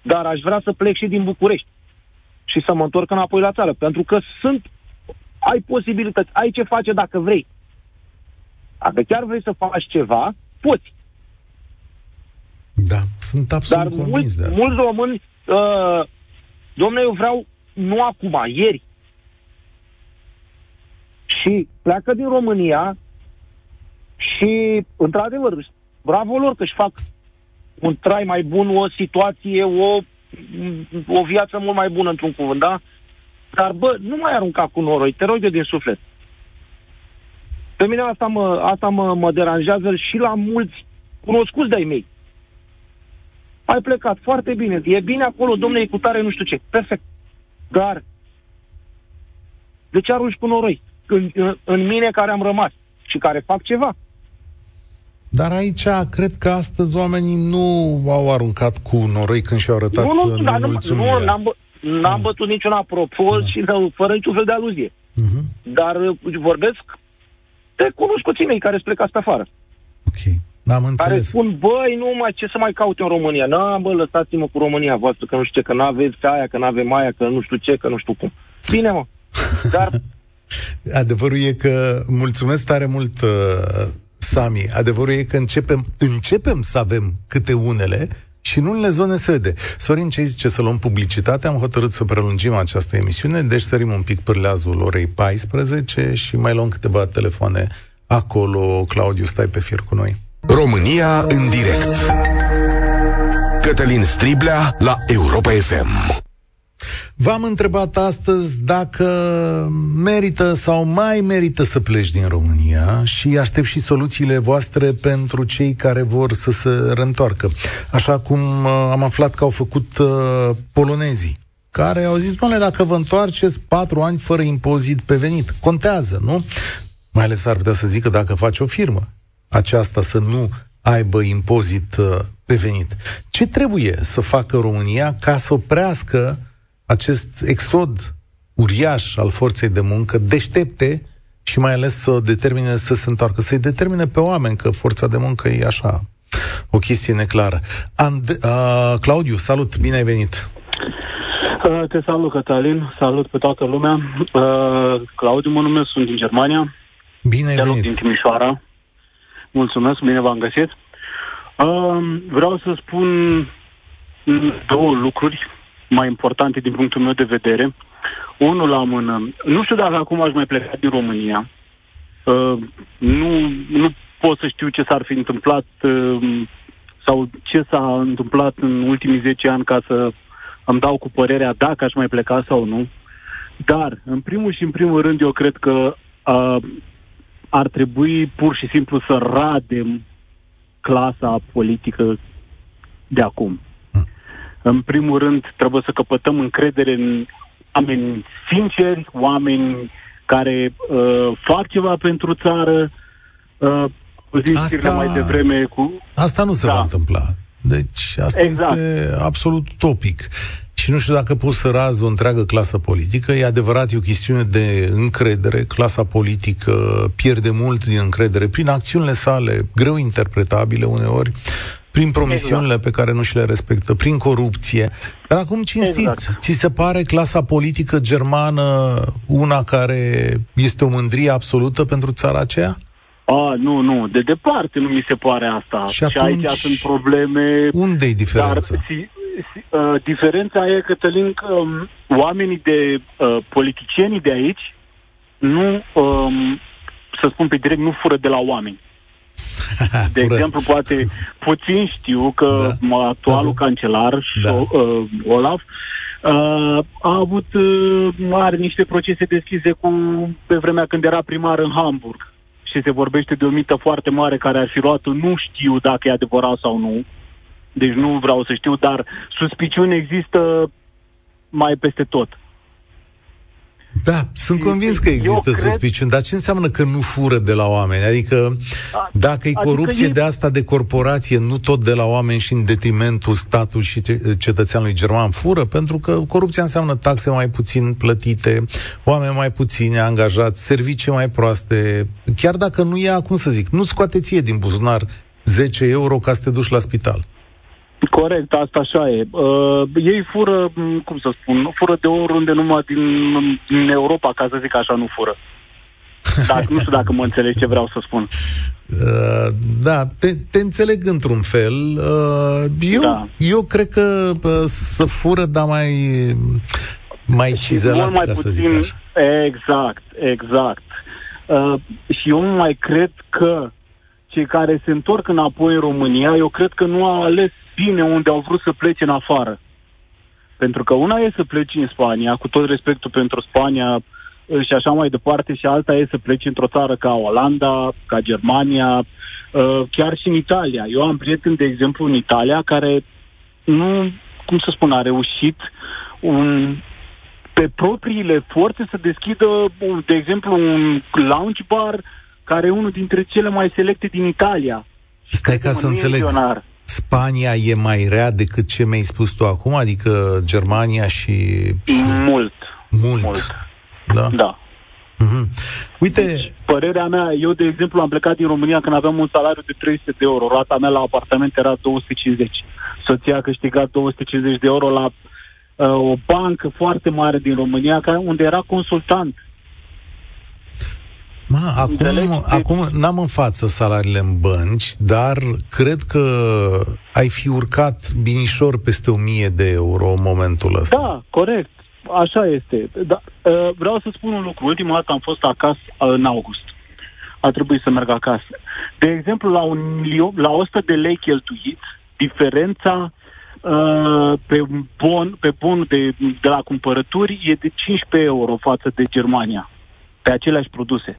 Dar aș vrea să plec și din București și să mă întorc înapoi la țară, pentru că sunt, ai posibilități, ai ce face dacă vrei. Dacă chiar vrei să faci ceva, poți. Da, sunt absolut Dar convins mulți, de asta. mulți români, uh, domnule, eu vreau nu acum, ieri. Și pleacă din România și, într-adevăr, bravo lor că își fac un trai mai bun, o situație, o, o viață mult mai bună, într-un cuvânt, da? Dar, bă, nu mai arunca cu noroi, te rog de din suflet. Pe mine asta mă, asta mă, mă deranjează și la mulți cunoscuți de-ai mei. Ai plecat foarte bine, e bine acolo, domne, cu tare, nu știu ce. Perfect. Dar de ce arunci cu noroi? În, în, în mine care am rămas și care fac ceva. Dar aici, cred că astăzi oamenii nu au aruncat cu noroi când și-au arătat nu, nu, dar nu, nu, n-am, bă, n-am mm. bătut niciun apropo da. și nu, fără niciun fel de aluzie. Mm-hmm. Dar uh, vorbesc de cunoscuții mei care sunt plecați pe afară. Ok. Am înțeles. Care spun, băi, nu mai, ce să mai caut în România? Nu, bă, lăsați-mă cu România voastră, că nu știu ce, că n-aveți aia, că n-avem aia, că nu știu ce, că nu știu cum. Bine, mă. Dar... Adevărul e că mulțumesc tare mult, uh, Sami. Adevărul e că începem, începem să avem câte unele și în unele zone se vede. Sorin, ce zice să luăm publicitate? Am hotărât să prelungim această emisiune, deci sărim un pic pârleazul orei 14 și mai luăm câteva telefoane acolo. Claudiu, stai pe fir cu noi. România în direct. Cătălin Striblea la Europa FM. V-am întrebat astăzi dacă merită sau mai merită să pleci din România și aștept și soluțiile voastre pentru cei care vor să se reîntoarcă. Așa cum uh, am aflat că au făcut uh, polonezii care au zis, bine, dacă vă întoarceți patru ani fără impozit pe venit, contează, nu? Mai ales ar putea să zică dacă faci o firmă, aceasta să nu aibă impozit uh, pe venit. Ce trebuie să facă România ca să oprească acest exod uriaș al forței de muncă, deștepte și mai ales să determine să se întoarcă, să-i determine pe oameni că forța de muncă e așa, o chestie neclară. And- uh, Claudiu, salut, bine ai venit! Uh, te salut, Cătălin, salut pe toată lumea. Uh, Claudiu mă numesc, sunt din Germania. Bine ai venit! din Timișoara. Mulțumesc, bine v-am găsit. Uh, vreau să spun două lucruri mai importante din punctul meu de vedere. Unul la mână. Nu știu dacă acum aș mai pleca din România. Uh, nu, nu pot să știu ce s-ar fi întâmplat uh, sau ce s-a întâmplat în ultimii 10 ani ca să îmi dau cu părerea dacă aș mai pleca sau nu. Dar, în primul și în primul rând, eu cred că uh, ar trebui pur și simplu să radem clasa politică de acum. Hmm. În primul rând, trebuie să căpătăm încredere în oameni sinceri, oameni care uh, fac ceva pentru țară. Uh, asta, mai devreme cu... Asta nu se da. va întâmpla. Deci asta exact. este absolut topic. Și nu știu dacă poți să razi o întreagă clasă politică. E adevărat, e o chestiune de încredere. Clasa politică pierde mult din încredere prin acțiunile sale, greu interpretabile uneori, prin promisiunile exact. pe care nu și le respectă, prin corupție. Dar acum, cinstit, exact. ți se pare clasa politică germană una care este o mândrie absolută pentru țara aceea? A, nu, nu, de departe nu mi se pare asta. Și, atunci, și aici sunt probleme... Unde e diferența? Dar, si, si, uh, diferența e, Cătălin, că um, oamenii de, uh, politicienii de aici nu, um, să spun pe direct, nu fură de la oameni. De exemplu, poate puțin știu că da. actualul da. cancelar, da. uh, Olaf, uh, a avut uh, are niște procese deschise cu pe vremea când era primar în Hamburg și se vorbește de o mită foarte mare care ar fi luat nu știu dacă e adevărat sau nu, deci nu vreau să știu, dar suspiciuni există mai peste tot. Da, sunt convins că există Eu suspiciuni, cred... dar ce înseamnă că nu fură de la oameni? Adică, A, dacă e adică corupție e... de asta de corporație, nu tot de la oameni și în detrimentul statului și cetățeanului german fură, pentru că corupția înseamnă taxe mai puțin plătite, oameni mai puțini angajați, servicii mai proaste, chiar dacă nu ia, cum să zic, nu scoate ție din buzunar 10 euro ca să te duci la spital. Corect, asta așa e. Uh, ei fură, cum să spun, fură de oriunde numai din, din Europa, ca să zic așa, nu fură. Dar nu știu dacă mă înțelegi ce vreau să spun. Uh, da, te, te înțeleg într-un fel. Uh, eu, da. eu cred că uh, să fură, dar mai, mai cizelat, mai ca puțin, să zic așa. Exact, exact. Uh, și eu mai cred că cei care se întorc înapoi în România, eu cred că nu au ales bine unde au vrut să plece în afară. Pentru că una e să pleci în Spania, cu tot respectul pentru Spania uh, și așa mai departe, și alta e să pleci într-o țară ca Olanda, ca Germania, uh, chiar și în Italia. Eu am prieteni, de exemplu, în Italia, care nu, cum să spun, a reușit un, pe propriile forțe să deschidă, de exemplu, un lounge bar care e unul dintre cele mai selecte din Italia. Stai ca să înțeleg. Milionar. Spania e mai rea decât ce mi-ai spus tu acum? Adică Germania și... și... Mult. Mult. Mult. Da? Da. Mm-hmm. Uite... Deci, părerea mea, eu, de exemplu, am plecat din România când aveam un salariu de 300 de euro. Rata mea la apartament era 250. Soția a câștigat 250 de euro la uh, o bancă foarte mare din România, care, unde era consultant. Ma, acum, acum n-am în față salariile în bănci, dar cred că ai fi urcat binișor peste 1000 de euro în momentul ăsta. Da, corect. Așa este. Da, ă, vreau să spun un lucru. Ultima dată am fost acasă în august. A trebuit să merg acasă. De exemplu, la, un, la 100 de lei cheltuit, diferența uh, pe bon, pe bon de, de la cumpărături e de 15 euro față de Germania pe aceleași produse.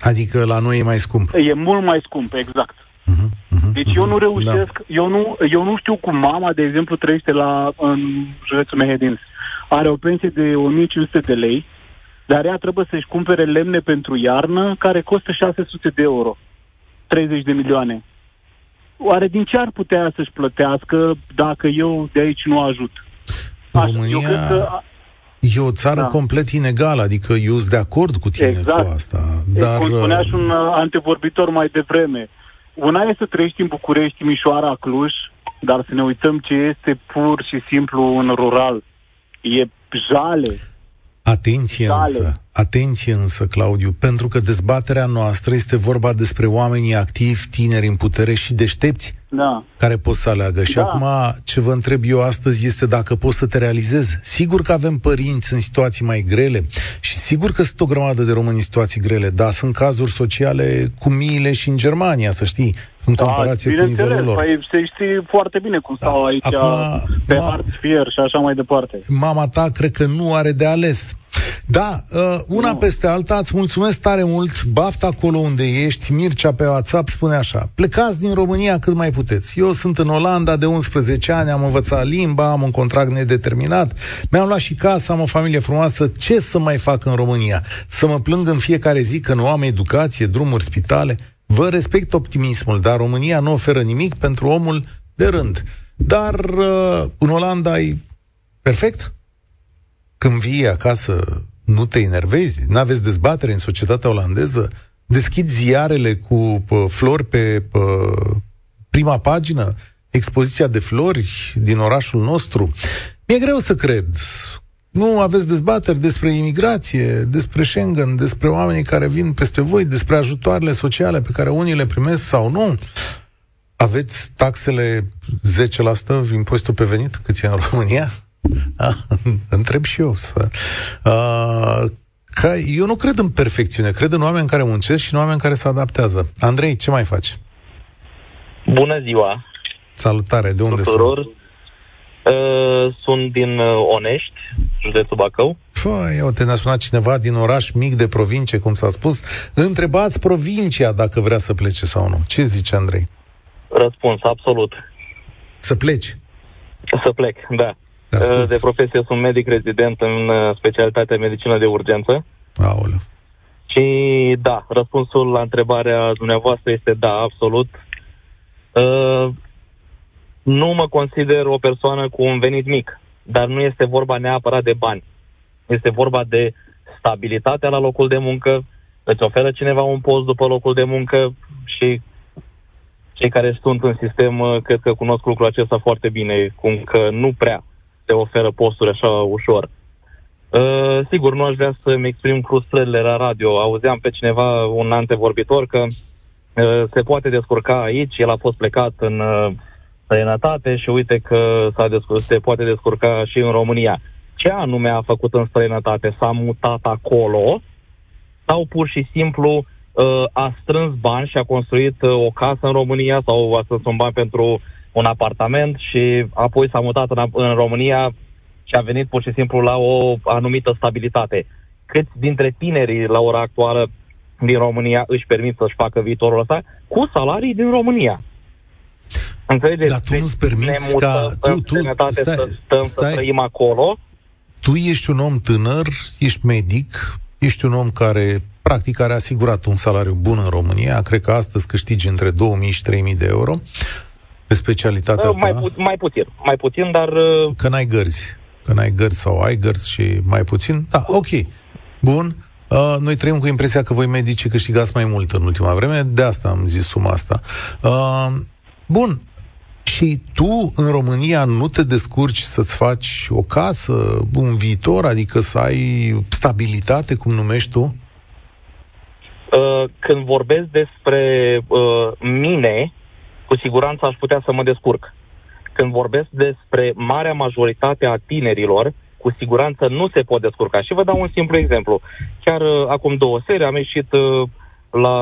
Adică la noi e mai scump. E mult mai scump, exact. Uh-huh, uh-huh, deci uh-huh. eu nu reușesc, da. eu, nu, eu nu știu cum mama, de exemplu, trăiește la, în județul Mehedinț. Are o pensie de 1500 de lei, dar ea trebuie să-și cumpere lemne pentru iarnă, care costă 600 de euro. 30 de milioane. Oare din ce ar putea să-și plătească dacă eu de aici nu ajut? România... eu cred că E o țară da. complet inegală, adică eu sunt de acord cu tine exact. cu asta. Dar... Cum spunea și un uh, antevorbitor mai devreme, una e să trăiești în București, Mișoara, Cluj, dar să ne uităm ce este pur și simplu în rural. E jale. Atenție jale. însă, atenție însă, Claudiu, pentru că dezbaterea noastră este vorba despre oamenii activi, tineri în putere și deștepți da. care pot să aleagă. Și Da. acum ce vă întreb eu astăzi este dacă poți să te realizezi. Sigur că avem părinți în situații mai grele și sigur că sunt o grămadă de români în situații grele, dar sunt cazuri sociale cu miile și în Germania, să știi, în comparație cu Da, bineînțeles, nivelul lor. Păi se știe foarte bine cum stau aici acum, pe ma- hard fier și așa mai departe. Mama ta cred că nu are de ales. Da, uh, una peste alta, îți mulțumesc tare mult, baftă acolo unde ești, Mircea pe WhatsApp spune așa, plecați din România cât mai puteți. Eu sunt în Olanda de 11 ani, am învățat limba, am un contract nedeterminat, mi-am luat și casa, am o familie frumoasă, ce să mai fac în România? Să mă plâng în fiecare zi că nu am educație, drumuri, spitale? Vă respect optimismul, dar România nu oferă nimic pentru omul de rând. Dar uh, în Olanda e perfect? Când vii acasă, nu te enervezi, nu aveți dezbatere în societatea olandeză, deschizi ziarele cu pă, flori pe pă, prima pagină, expoziția de flori din orașul nostru. Mi-e greu să cred. Nu aveți dezbateri despre imigrație, despre Schengen, despre oamenii care vin peste voi, despre ajutoarele sociale pe care unii le primesc sau nu. Aveți taxele 10% impozitul pe venit, cât e în România? Ah, întreb și eu. Să, uh, că eu nu cred în perfecțiune, cred în oameni care muncesc și în oameni care se adaptează. Andrei, ce mai faci? Bună ziua Salutare, de unde tuturor! sunt? Uh, sunt din uh, Onești, județul Bacău. Păi, eu te ne-a sunat cineva din oraș mic de provincie, cum s-a spus. Întrebați provincia dacă vrea să plece sau nu. Ce zice Andrei? Răspuns, absolut. Să pleci. Să plec, da. Ascult. Uh, De profesie sunt medic rezident în uh, specialitatea medicină de urgență. Aoleu. Și da, răspunsul la întrebarea dumneavoastră este da, absolut. Uh, nu mă consider o persoană cu un venit mic, dar nu este vorba neapărat de bani. Este vorba de stabilitatea la locul de muncă, îți oferă cineva un post după locul de muncă și cei care sunt în sistem uh, cred că cunosc lucrul acesta foarte bine, cum că nu prea se oferă posturi așa ușor. Uh, sigur, nu aș vrea să-mi exprim frustrările la radio. Auzeam pe cineva, un antevorbitor, că uh, se poate descurca aici, el a fost plecat în uh, străinătate și uite că s-a descur- se poate descurca și în România. Ce anume a făcut în străinătate? S-a mutat acolo sau pur și simplu uh, a strâns bani și a construit uh, o casă în România sau a strâns un bani pentru un apartament și apoi s-a mutat în, în România și a venit pur și simplu la o anumită stabilitate. Câți dintre tinerii la ora actuală din România își permit să-și facă viitorul ăsta cu salarii din România? Înțelegeți? Dar tu nu-ți permiți ne ca- mutăm tu- în tu- străinătate stai- să stăm, stai. să trăim acolo Tu ești un om tânăr, ești medic, ești un om care practic are asigurat un salariu bun în România, cred că astăzi câștigi între 2000 și 3000 de euro pe specialitatea Uh, mai, ta, pu- mai puțin, mai puțin, dar uh, că n-ai gărzi, că n-ai gărzi sau ai gărzi și mai puțin, da, ok, bun, Uh, noi trăim cu impresia că voi medici câștigați mai mult în ultima vreme, de asta am zis suma asta. Uh, bun, și tu în România nu te descurci să-ți faci o casă, un viitor, adică să ai stabilitate, cum numești tu? uh, când vorbesc despre uh, mine, cu siguranță aș putea să mă descurc. Când vorbesc despre marea majoritate a tinerilor, cu siguranță nu se pot descurca. Și vă dau un simplu exemplu. Chiar uh, acum două seri am ieșit uh, la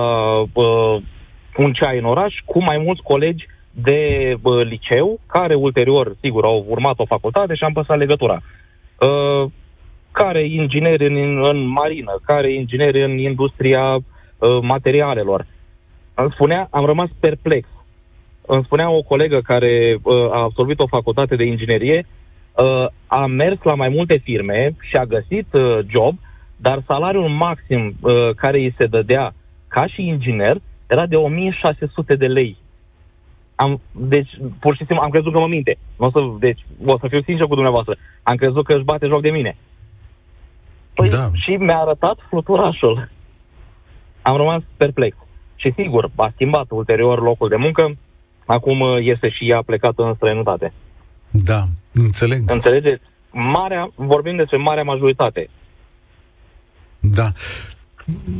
uh, un ceai în oraș cu mai mulți colegi de uh, liceu, care ulterior, sigur, au urmat o facultate și am păstrat legătura. Uh, care ingineri în, în marină, care ingineri în industria uh, materialelor. Îmi spunea, am rămas perplex. Îmi spunea o colegă care uh, a absolvit o facultate de inginerie, uh, a mers la mai multe firme și a găsit uh, job, dar salariul maxim uh, care îi se dădea ca și inginer era de 1600 de lei. Am, deci, pur și simplu, am crezut că mă minte. O să, deci, o să fiu sincer cu dumneavoastră. Am crezut că își bate joc de mine. Păi, Da. și mi-a arătat fluturașul. Am rămas perplex. Și sigur, a schimbat ulterior locul de muncă, acum uh, este și ea plecată în străinătate. Da, înțeleg. Înțelegeți? Marea, vorbim despre marea majoritate. Da.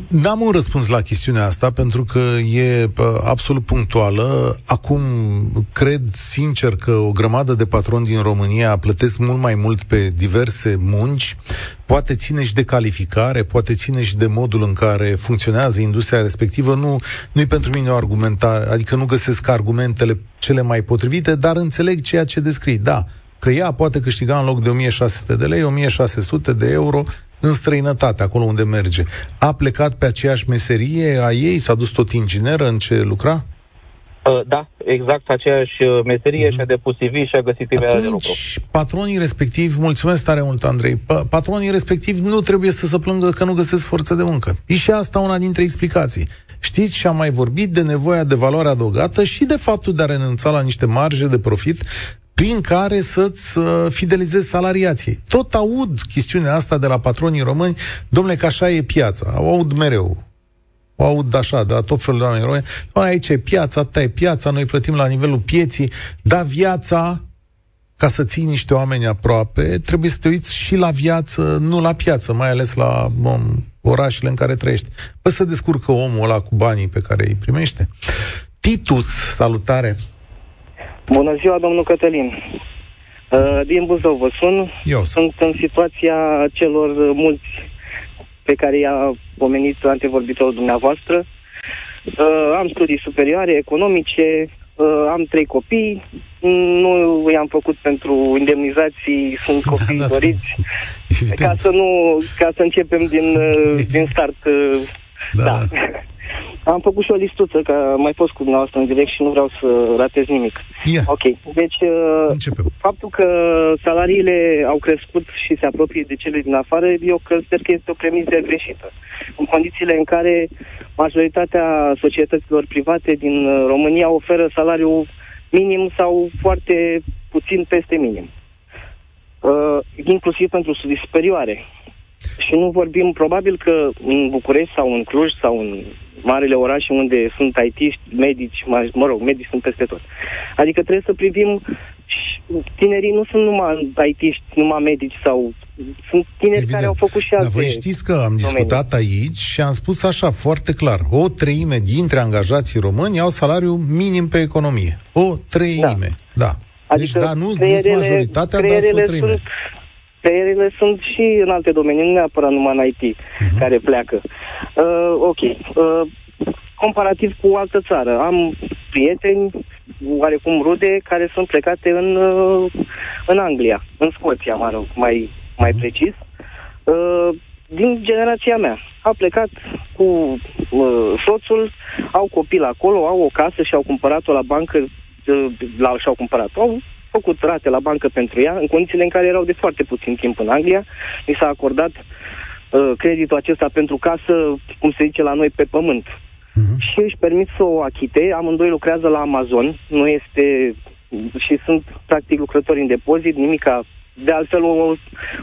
N-am un răspuns la chestiunea asta pentru că e absolut punctuală. Acum cred sincer că o grămadă de patroni din România plătesc mult mai mult pe diverse munci. Poate ține și de calificare, poate ține și de modul în care funcționează industria respectivă. Nu, nu-i pentru mine o argumentare, adică nu găsesc argumentele cele mai potrivite, dar înțeleg ceea ce descrii. Da, că ea poate câștiga în loc de 1600 de lei, 1600 de euro în străinătate, acolo unde merge. A plecat pe aceeași meserie a ei? S-a dus tot ingineră în ce lucra? Uh, da, exact aceeași uh, meserie mm-hmm. și a depus CV și a găsit imediat de lucru. patronii respectiv, mulțumesc tare mult, Andrei, patronii respectiv nu trebuie să se plângă că nu găsesc forță de muncă. E și asta una dintre explicații. Știți, și am mai vorbit de nevoia de valoare adăugată și de faptul de a renunța la niște marge de profit prin care să-ți uh, fidelizezi salariații. Tot aud chestiunea asta de la patronii români, domnule, că așa e piața. O aud mereu. O aud așa, de la tot felul de oameni români. Doamne, aici e piața, ta e piața, noi plătim la nivelul pieții, dar viața, ca să ții niște oameni aproape, trebuie să te uiți și la viață, nu la piață, mai ales la bom, orașele în care trăiești. Păi să descurcă omul ăla cu banii pe care îi primește. Titus, salutare! Bună ziua, domnul Cătălin. Uh, din Buzău vă sun. Eu sunt în situația celor mulți pe care i-a pomenit antevorbitorul dumneavoastră. Uh, am studii superioare, economice, uh, am trei copii, nu i-am făcut pentru indemnizații, sunt da, copii da, da, doriți, ca să nu, ca să începem din, din start. Da. da. Am făcut și o listuță, că am mai fost cu dumneavoastră în direct și nu vreau să ratez nimic. Yeah. Ok. Deci, uh, Începem. faptul că salariile au crescut și se apropie de cele din afară, eu cred că este o premisă greșită. În condițiile în care majoritatea societăților private din uh, România oferă salariu minim sau foarte puțin peste minim. Uh, inclusiv pentru studii superioare. Și nu vorbim, probabil că în București sau în Cluj sau în marile orașe unde sunt IT, medici, mă rog, medici sunt peste tot. Adică trebuie să privim tinerii nu sunt numai it numai medici sau sunt tineri Evident. care au făcut și alte Dar voi știți că am discutat domenii. aici și am spus așa foarte clar, o treime dintre angajații români au salariu minim pe economie. O treime, da. da. Deci, adică da, nu, nu majoritatea, dar o treime. Sunt, creierile sunt și în alte domenii, nu neapărat numai în IT, uh-huh. care pleacă. Uh, ok. Uh, comparativ cu o altă țară, am prieteni, oarecum rude, care sunt plecate în, uh, în Anglia, în Scoția, mă rog, mai, mai uh-huh. precis. Uh, din generația mea. A plecat cu uh, soțul, au copil acolo, au o casă și au cumpărat-o la bancă, uh, la, și-au cumpărat-o, au făcut rate la bancă pentru ea, în condițiile în care erau de foarte puțin timp în Anglia. Mi s-a acordat uh, creditul acesta pentru casă, cum se zice la noi, pe pământ. Uh-huh. Și își permit să o achite. Amândoi lucrează la Amazon, nu este și sunt practic lucrători în depozit, nimica. De altfel, o,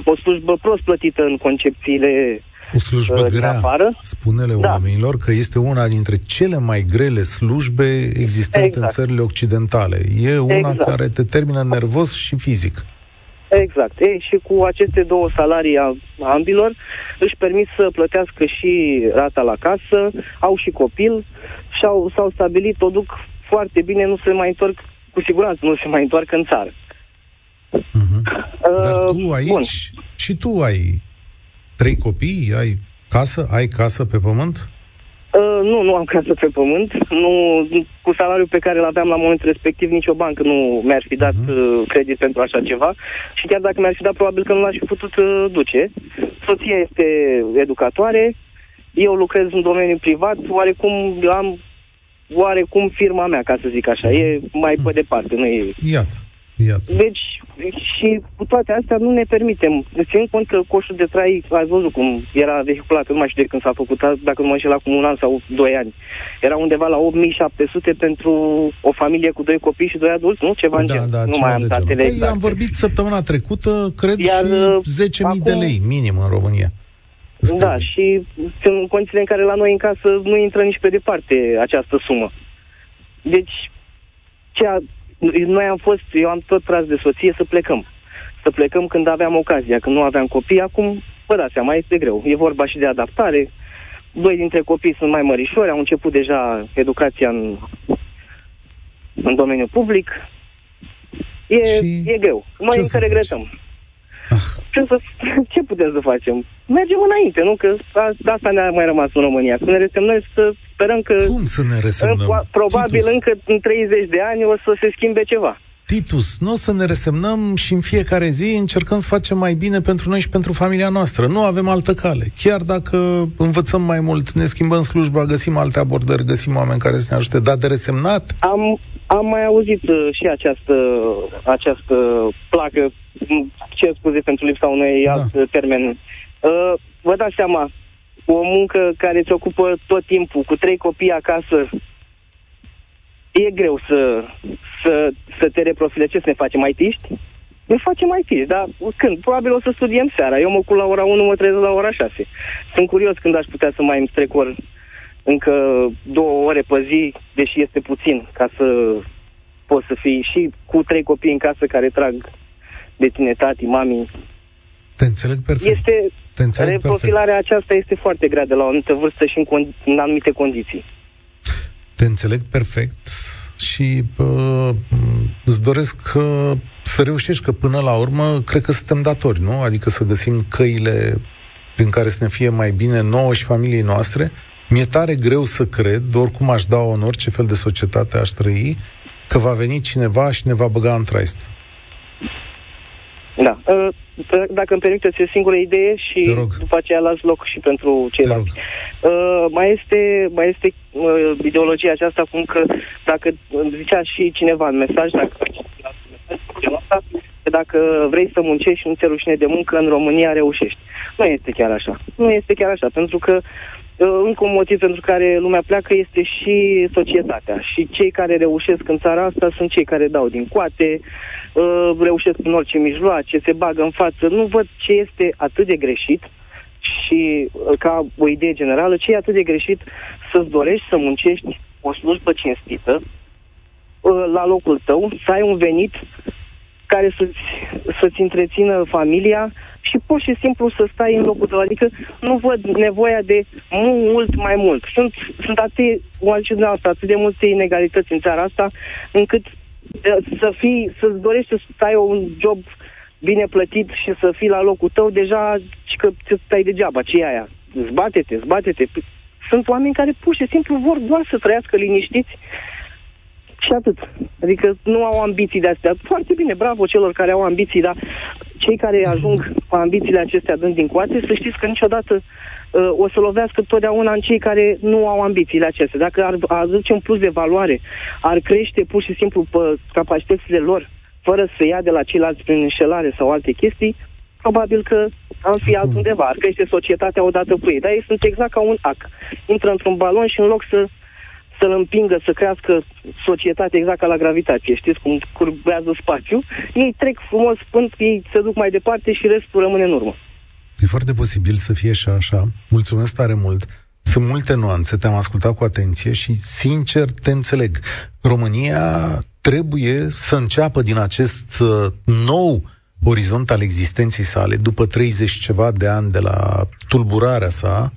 o slujbă prost plătită în concepțiile o slujbă uh, grea, afară. spune-le da. oamenilor că este una dintre cele mai grele slujbe existente exact. în țările occidentale. E una exact. care te termină nervos și fizic. Exact. Ei, și cu aceste două salarii a ambilor își permit să plătească și rata la casă, au și copil și au, s-au stabilit, o duc foarte bine, nu se mai întorc, cu siguranță nu se mai întorc în țară. Uh-huh. Uh, Dar tu aici, bun. și tu ai trei copii? Ai casă? Ai casă pe pământ? Uh, nu, nu am casă pe pământ. Nu, cu salariul pe care îl aveam la momentul respectiv, nicio bancă nu mi-ar fi dat uh-huh. credit pentru așa ceva. Și chiar dacă mi-ar fi dat, probabil că nu l-aș fi putut uh, duce. Soția este educatoare, eu lucrez în domeniul privat, oarecum am oarecum firma mea, ca să zic așa. E mai pe departe, nu e... Iată. Iată. Deci, și cu toate astea nu ne permitem. Țin cont că coșul de trai, ați văzut cum era vehiculat, nu mai știu de când s-a făcut, dacă nu mă înșel acum un an sau doi ani. Era undeva la 8700 pentru o familie cu doi copii și doi adulți, nu? Ceva da, în gen. Da, nu mai am datele păi, exacte. am vorbit săptămâna trecută, cred, Iar, și 10.000 acum, de lei minim în România. Da, și în condițiile în care la noi în casă nu intră nici pe departe această sumă. Deci, ceea noi am fost, eu am tot tras de soție să plecăm. Să plecăm când aveam ocazia, când nu aveam copii. Acum, vă dați seama, este greu. E vorba și de adaptare. doi dintre copii sunt mai mărișori, au început deja educația în, în domeniul public. E, și e greu. Mai încă regretăm. Ah. Ce, să, ce putem să facem? Mergem înainte, nu? Că asta ne-a mai rămas în România. Să ne resemnăm să sperăm că... Cum să ne resemnăm? Probabil Titus. încă în 30 de ani o să se schimbe ceva. Titus, nu o să ne resemnăm și în fiecare zi încercăm să facem mai bine pentru noi și pentru familia noastră. Nu avem altă cale. Chiar dacă învățăm mai mult, ne schimbăm slujba, găsim alte abordări, găsim oameni care să ne ajute, dar de resemnat? Am, am mai auzit uh, și această, această placă, ce scuze pentru lipsa unui da. alt termen. Uh, vă dați seama, o muncă care îți ocupă tot timpul, cu trei copii acasă, e greu să, să, să te reprofile. Ce să ne facem, mai tiști? Ne facem mai tiști, dar când? Probabil o să studiem seara. Eu mă cu la ora 1, mă trezesc la ora 6. Sunt curios când aș putea să mai îmi strecor încă două ore pe zi, deși este puțin, ca să pot să fii și cu trei copii în casă care trag de tine, tati, mami. Te înțeleg perfect. Este, Te înțeleg reprofilarea perfect. aceasta este foarte grea de la o anumită vârstă și în, con- în anumite condiții. Te înțeleg perfect și uh, îți doresc uh, să reușești, că până la urmă cred că suntem datori, nu? Adică să găsim căile prin care să ne fie mai bine nouă și familiei noastre. Mi-e tare greu să cred, oricum aș da în orice fel de societate aș trăi, că va veni cineva și ne va băga în traist. Da. Uh, dacă îmi permiteți, o singură idee și după aceea las loc și pentru ceilalți. Uh, mai este, mai este uh, ideologia aceasta cum că dacă zicea și cineva în mesaj, dacă că dacă vrei să muncești și nu ți rușine de muncă, în România reușești. Nu este chiar așa. Nu este chiar așa, pentru că uh, încă un motiv pentru care lumea pleacă este și societatea. Și cei care reușesc în țara asta sunt cei care dau din coate, uh, reușesc în orice mijloace, se bagă în față. Nu văd ce este atât de greșit și uh, ca o idee generală, ce e atât de greșit să-ți dorești să muncești o slujbă cinstită uh, la locul tău, să ai un venit care să-ți, să-ți întrețină familia și pur și simplu să stai în locul tău. Adică nu văd nevoia de mult mai mult. Sunt, sunt atât, o asta, atât de multe inegalități în țara asta, încât să fii, să-ți dorești să ai un job bine plătit și să fii la locul tău, deja că ți stai degeaba, ce e aia? Zbate-te, zbate-te. Sunt oameni care pur și simplu vor doar să trăiască liniștiți și atât. Adică nu au ambiții de astea. Foarte bine, bravo celor care au ambiții, dar cei care ajung cu ambițiile acestea dând din coate, să știți că niciodată uh, o să lovească totdeauna în cei care nu au ambițiile acestea. Dacă ar aduce un plus de valoare, ar crește pur și simplu pe capacitățile lor, fără să ia de la ceilalți prin înșelare sau alte chestii, probabil că am fi altundeva, ar crește societatea odată cu ei. Dar ei sunt exact ca un ac. Intră într-un balon și în loc să să-l împingă să crească societatea exact ca la gravitație, știți cum curbează spațiu, ei trec frumos până ei se duc mai departe și restul rămâne în urmă. E foarte posibil să fie și așa. Mulțumesc tare mult. Sunt multe nuanțe, te-am ascultat cu atenție și, sincer, te înțeleg. România trebuie să înceapă din acest uh, nou orizont al existenței sale, după 30 ceva de ani de la tulburarea sa,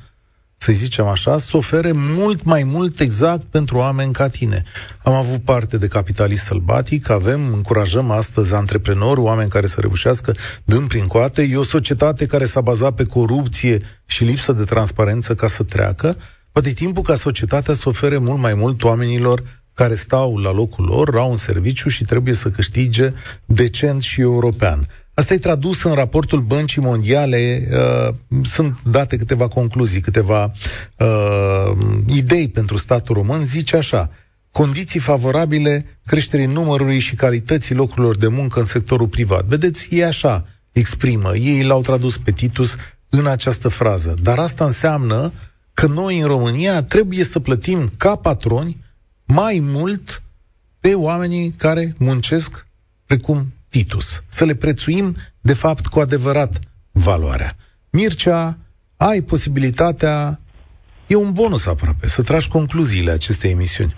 să zicem așa, să ofere mult mai mult exact pentru oameni ca tine. Am avut parte de capitalist sălbatic, avem, încurajăm astăzi antreprenori, oameni care să reușească dând prin coate. E o societate care s-a bazat pe corupție și lipsă de transparență ca să treacă. Poate e timpul ca societatea să ofere mult mai mult oamenilor care stau la locul lor, au un serviciu și trebuie să câștige decent și european. Asta e tradus în raportul Băncii Mondiale. Uh, sunt date câteva concluzii, câteva uh, idei pentru statul român. Zice așa, condiții favorabile creșterii numărului și calității locurilor de muncă în sectorul privat. Vedeți, e așa, exprimă. Ei l-au tradus pe Titus în această frază. Dar asta înseamnă că noi în România trebuie să plătim ca patroni mai mult pe oamenii care muncesc precum Titus. Să le prețuim, de fapt, cu adevărat valoarea. Mircea, ai posibilitatea, e un bonus aproape, să tragi concluziile acestei emisiuni.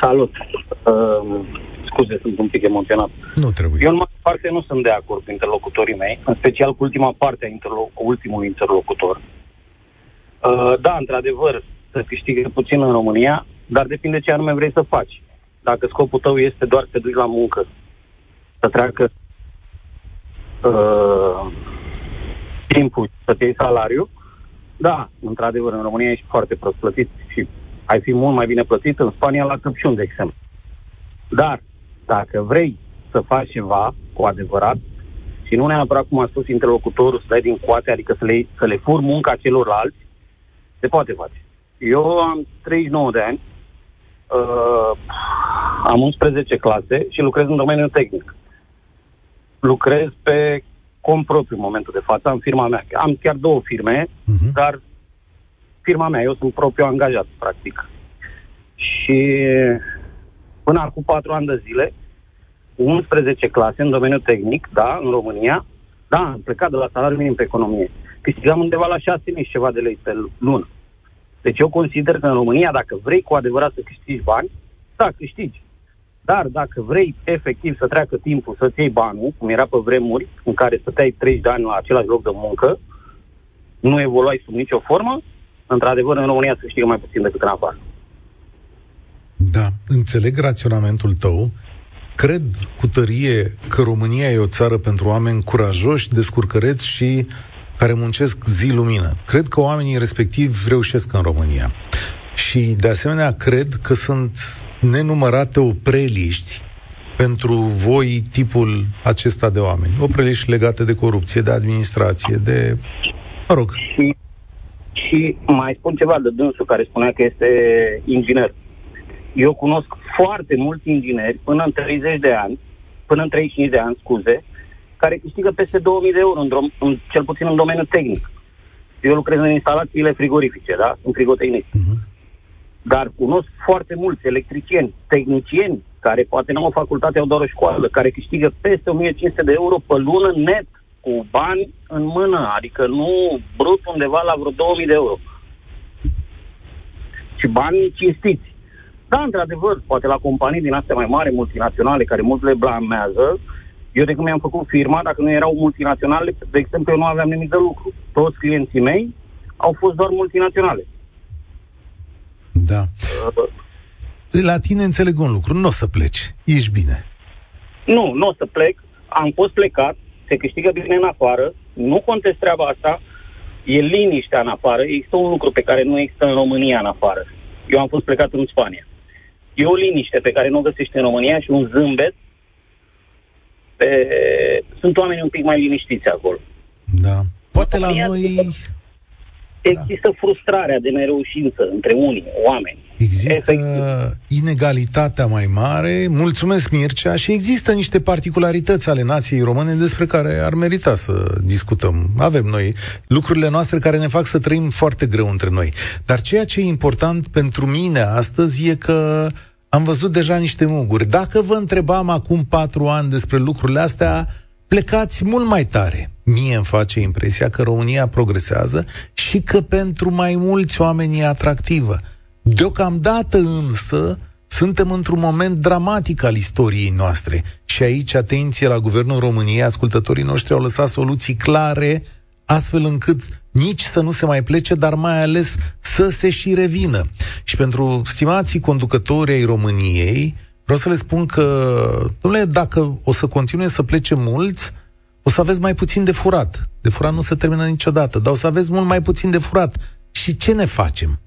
Salut! Uh, scuze, sunt un pic emoționat. Nu trebuie. Eu în mare parte nu sunt de acord cu interlocutorii mei, în special cu ultima parte a interlo- ultimului interlocutor. Uh, da, într-adevăr, să câștigă puțin în România, dar depinde ce anume vrei să faci. Dacă scopul tău este doar să te duci la muncă, să treacă uh, timpul să-ți iei salariu, da, într-adevăr, în România ești foarte prost plătit și ai fi mult mai bine plătit în Spania la Căpșun, de exemplu. Dar, dacă vrei să faci ceva cu adevărat, și nu neapărat cum a spus interlocutorul, să dai din coate, adică să le, să le fur munca celorlalți, se poate face. Eu am 39 de ani, uh, am 11 clase și lucrez în domeniul tehnic. Lucrez pe cont propriu în momentul de față, am firma mea. Am chiar două firme, uh-huh. dar firma mea, eu sunt propriu angajat, practic. Și până acum patru ani de zile, 11 clase în domeniul tehnic, da, în România, da, am plecat de la salariul minim pe economie. Câștigam undeva la 6.000 și ceva de lei pe lună. Deci eu consider că în România, dacă vrei cu adevărat să câștigi bani, da, câștigi. Dar dacă vrei efectiv să treacă timpul să-ți iei banul, cum era pe vremuri, în care stăteai 30 de ani la același loc de muncă, nu evoluai sub nicio formă, într-adevăr, în România se câștigă mai puțin decât în afară. Da, înțeleg raționamentul tău. Cred cu tărie că România e o țară pentru oameni curajoși, descurcăreți și care muncesc zi lumină. Cred că oamenii respectiv reușesc în România. Și, de asemenea, cred că sunt nenumărate opreliști pentru voi tipul acesta de oameni. Opreliști legate de corupție, de administrație, de... Mă rog. Și, și mai spun ceva de dânsul care spunea că este inginer. Eu cunosc foarte mulți ingineri până în 30 de ani, până în 35 de ani, scuze, care câștigă peste 2000 de euro, în, drom- în, cel puțin în domeniul tehnic. Eu lucrez în instalațiile frigorifice, da? Sunt frigotehnic. Uh-huh. Dar cunosc foarte mulți electricieni, tehnicieni, care poate nu au o facultate, au doar o școală, care câștigă peste 1500 de euro pe lună net, cu bani în mână, adică nu brut undeva la vreo 2000 de euro. Și bani cinstiți. Da, într-adevăr, poate la companii din astea mai mari, multinaționale, care mult le blamează, eu de când mi-am făcut firma, dacă nu erau multinaționale, de exemplu, eu nu aveam nimic de lucru. Toți clienții mei au fost doar multinaționale. Da. Uh, La tine înțeleg un lucru, nu o să pleci, ești bine. Nu, nu o să plec, am fost plecat, se câștigă bine în afară, nu contest treaba asta, e liniștea în afară, există un lucru pe care nu există în România în afară. Eu am fost plecat în Spania. E o liniște pe care nu o găsești în România și un zâmbet pe... Sunt oameni un pic mai liniștiți acolo. Da. Poate la noi... Există da. frustrarea de nereușință între unii oameni. Există Efectiv. inegalitatea mai mare, mulțumesc Mircea, și există niște particularități ale nației române despre care ar merita să discutăm. Avem noi lucrurile noastre care ne fac să trăim foarte greu între noi. Dar ceea ce e important pentru mine astăzi e că am văzut deja niște muguri. Dacă vă întrebam acum patru ani despre lucrurile astea, plecați mult mai tare. Mie îmi face impresia că România progresează și că pentru mai mulți oameni e atractivă. Deocamdată însă suntem într-un moment dramatic al istoriei noastre și aici, atenție la Guvernul României, ascultătorii noștri au lăsat soluții clare astfel încât nici să nu se mai plece, dar mai ales să se și revină. Și pentru stimații conducători ai României, vreau să le spun că, domnule, dacă o să continue să plece mulți, o să aveți mai puțin de furat. De furat nu se termină niciodată, dar o să aveți mult mai puțin de furat. Și ce ne facem?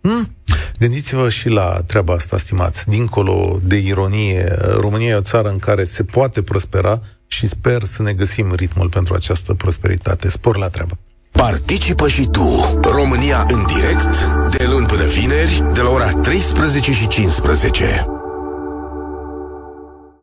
Hmm? Gândiți-vă și la treaba asta, stimați. Dincolo de ironie, România e o țară în care se poate prospera și sper să ne găsim ritmul pentru această prosperitate. Spor la treabă! Participă și tu, România în direct, de luni până vineri, de la ora 13 și 15.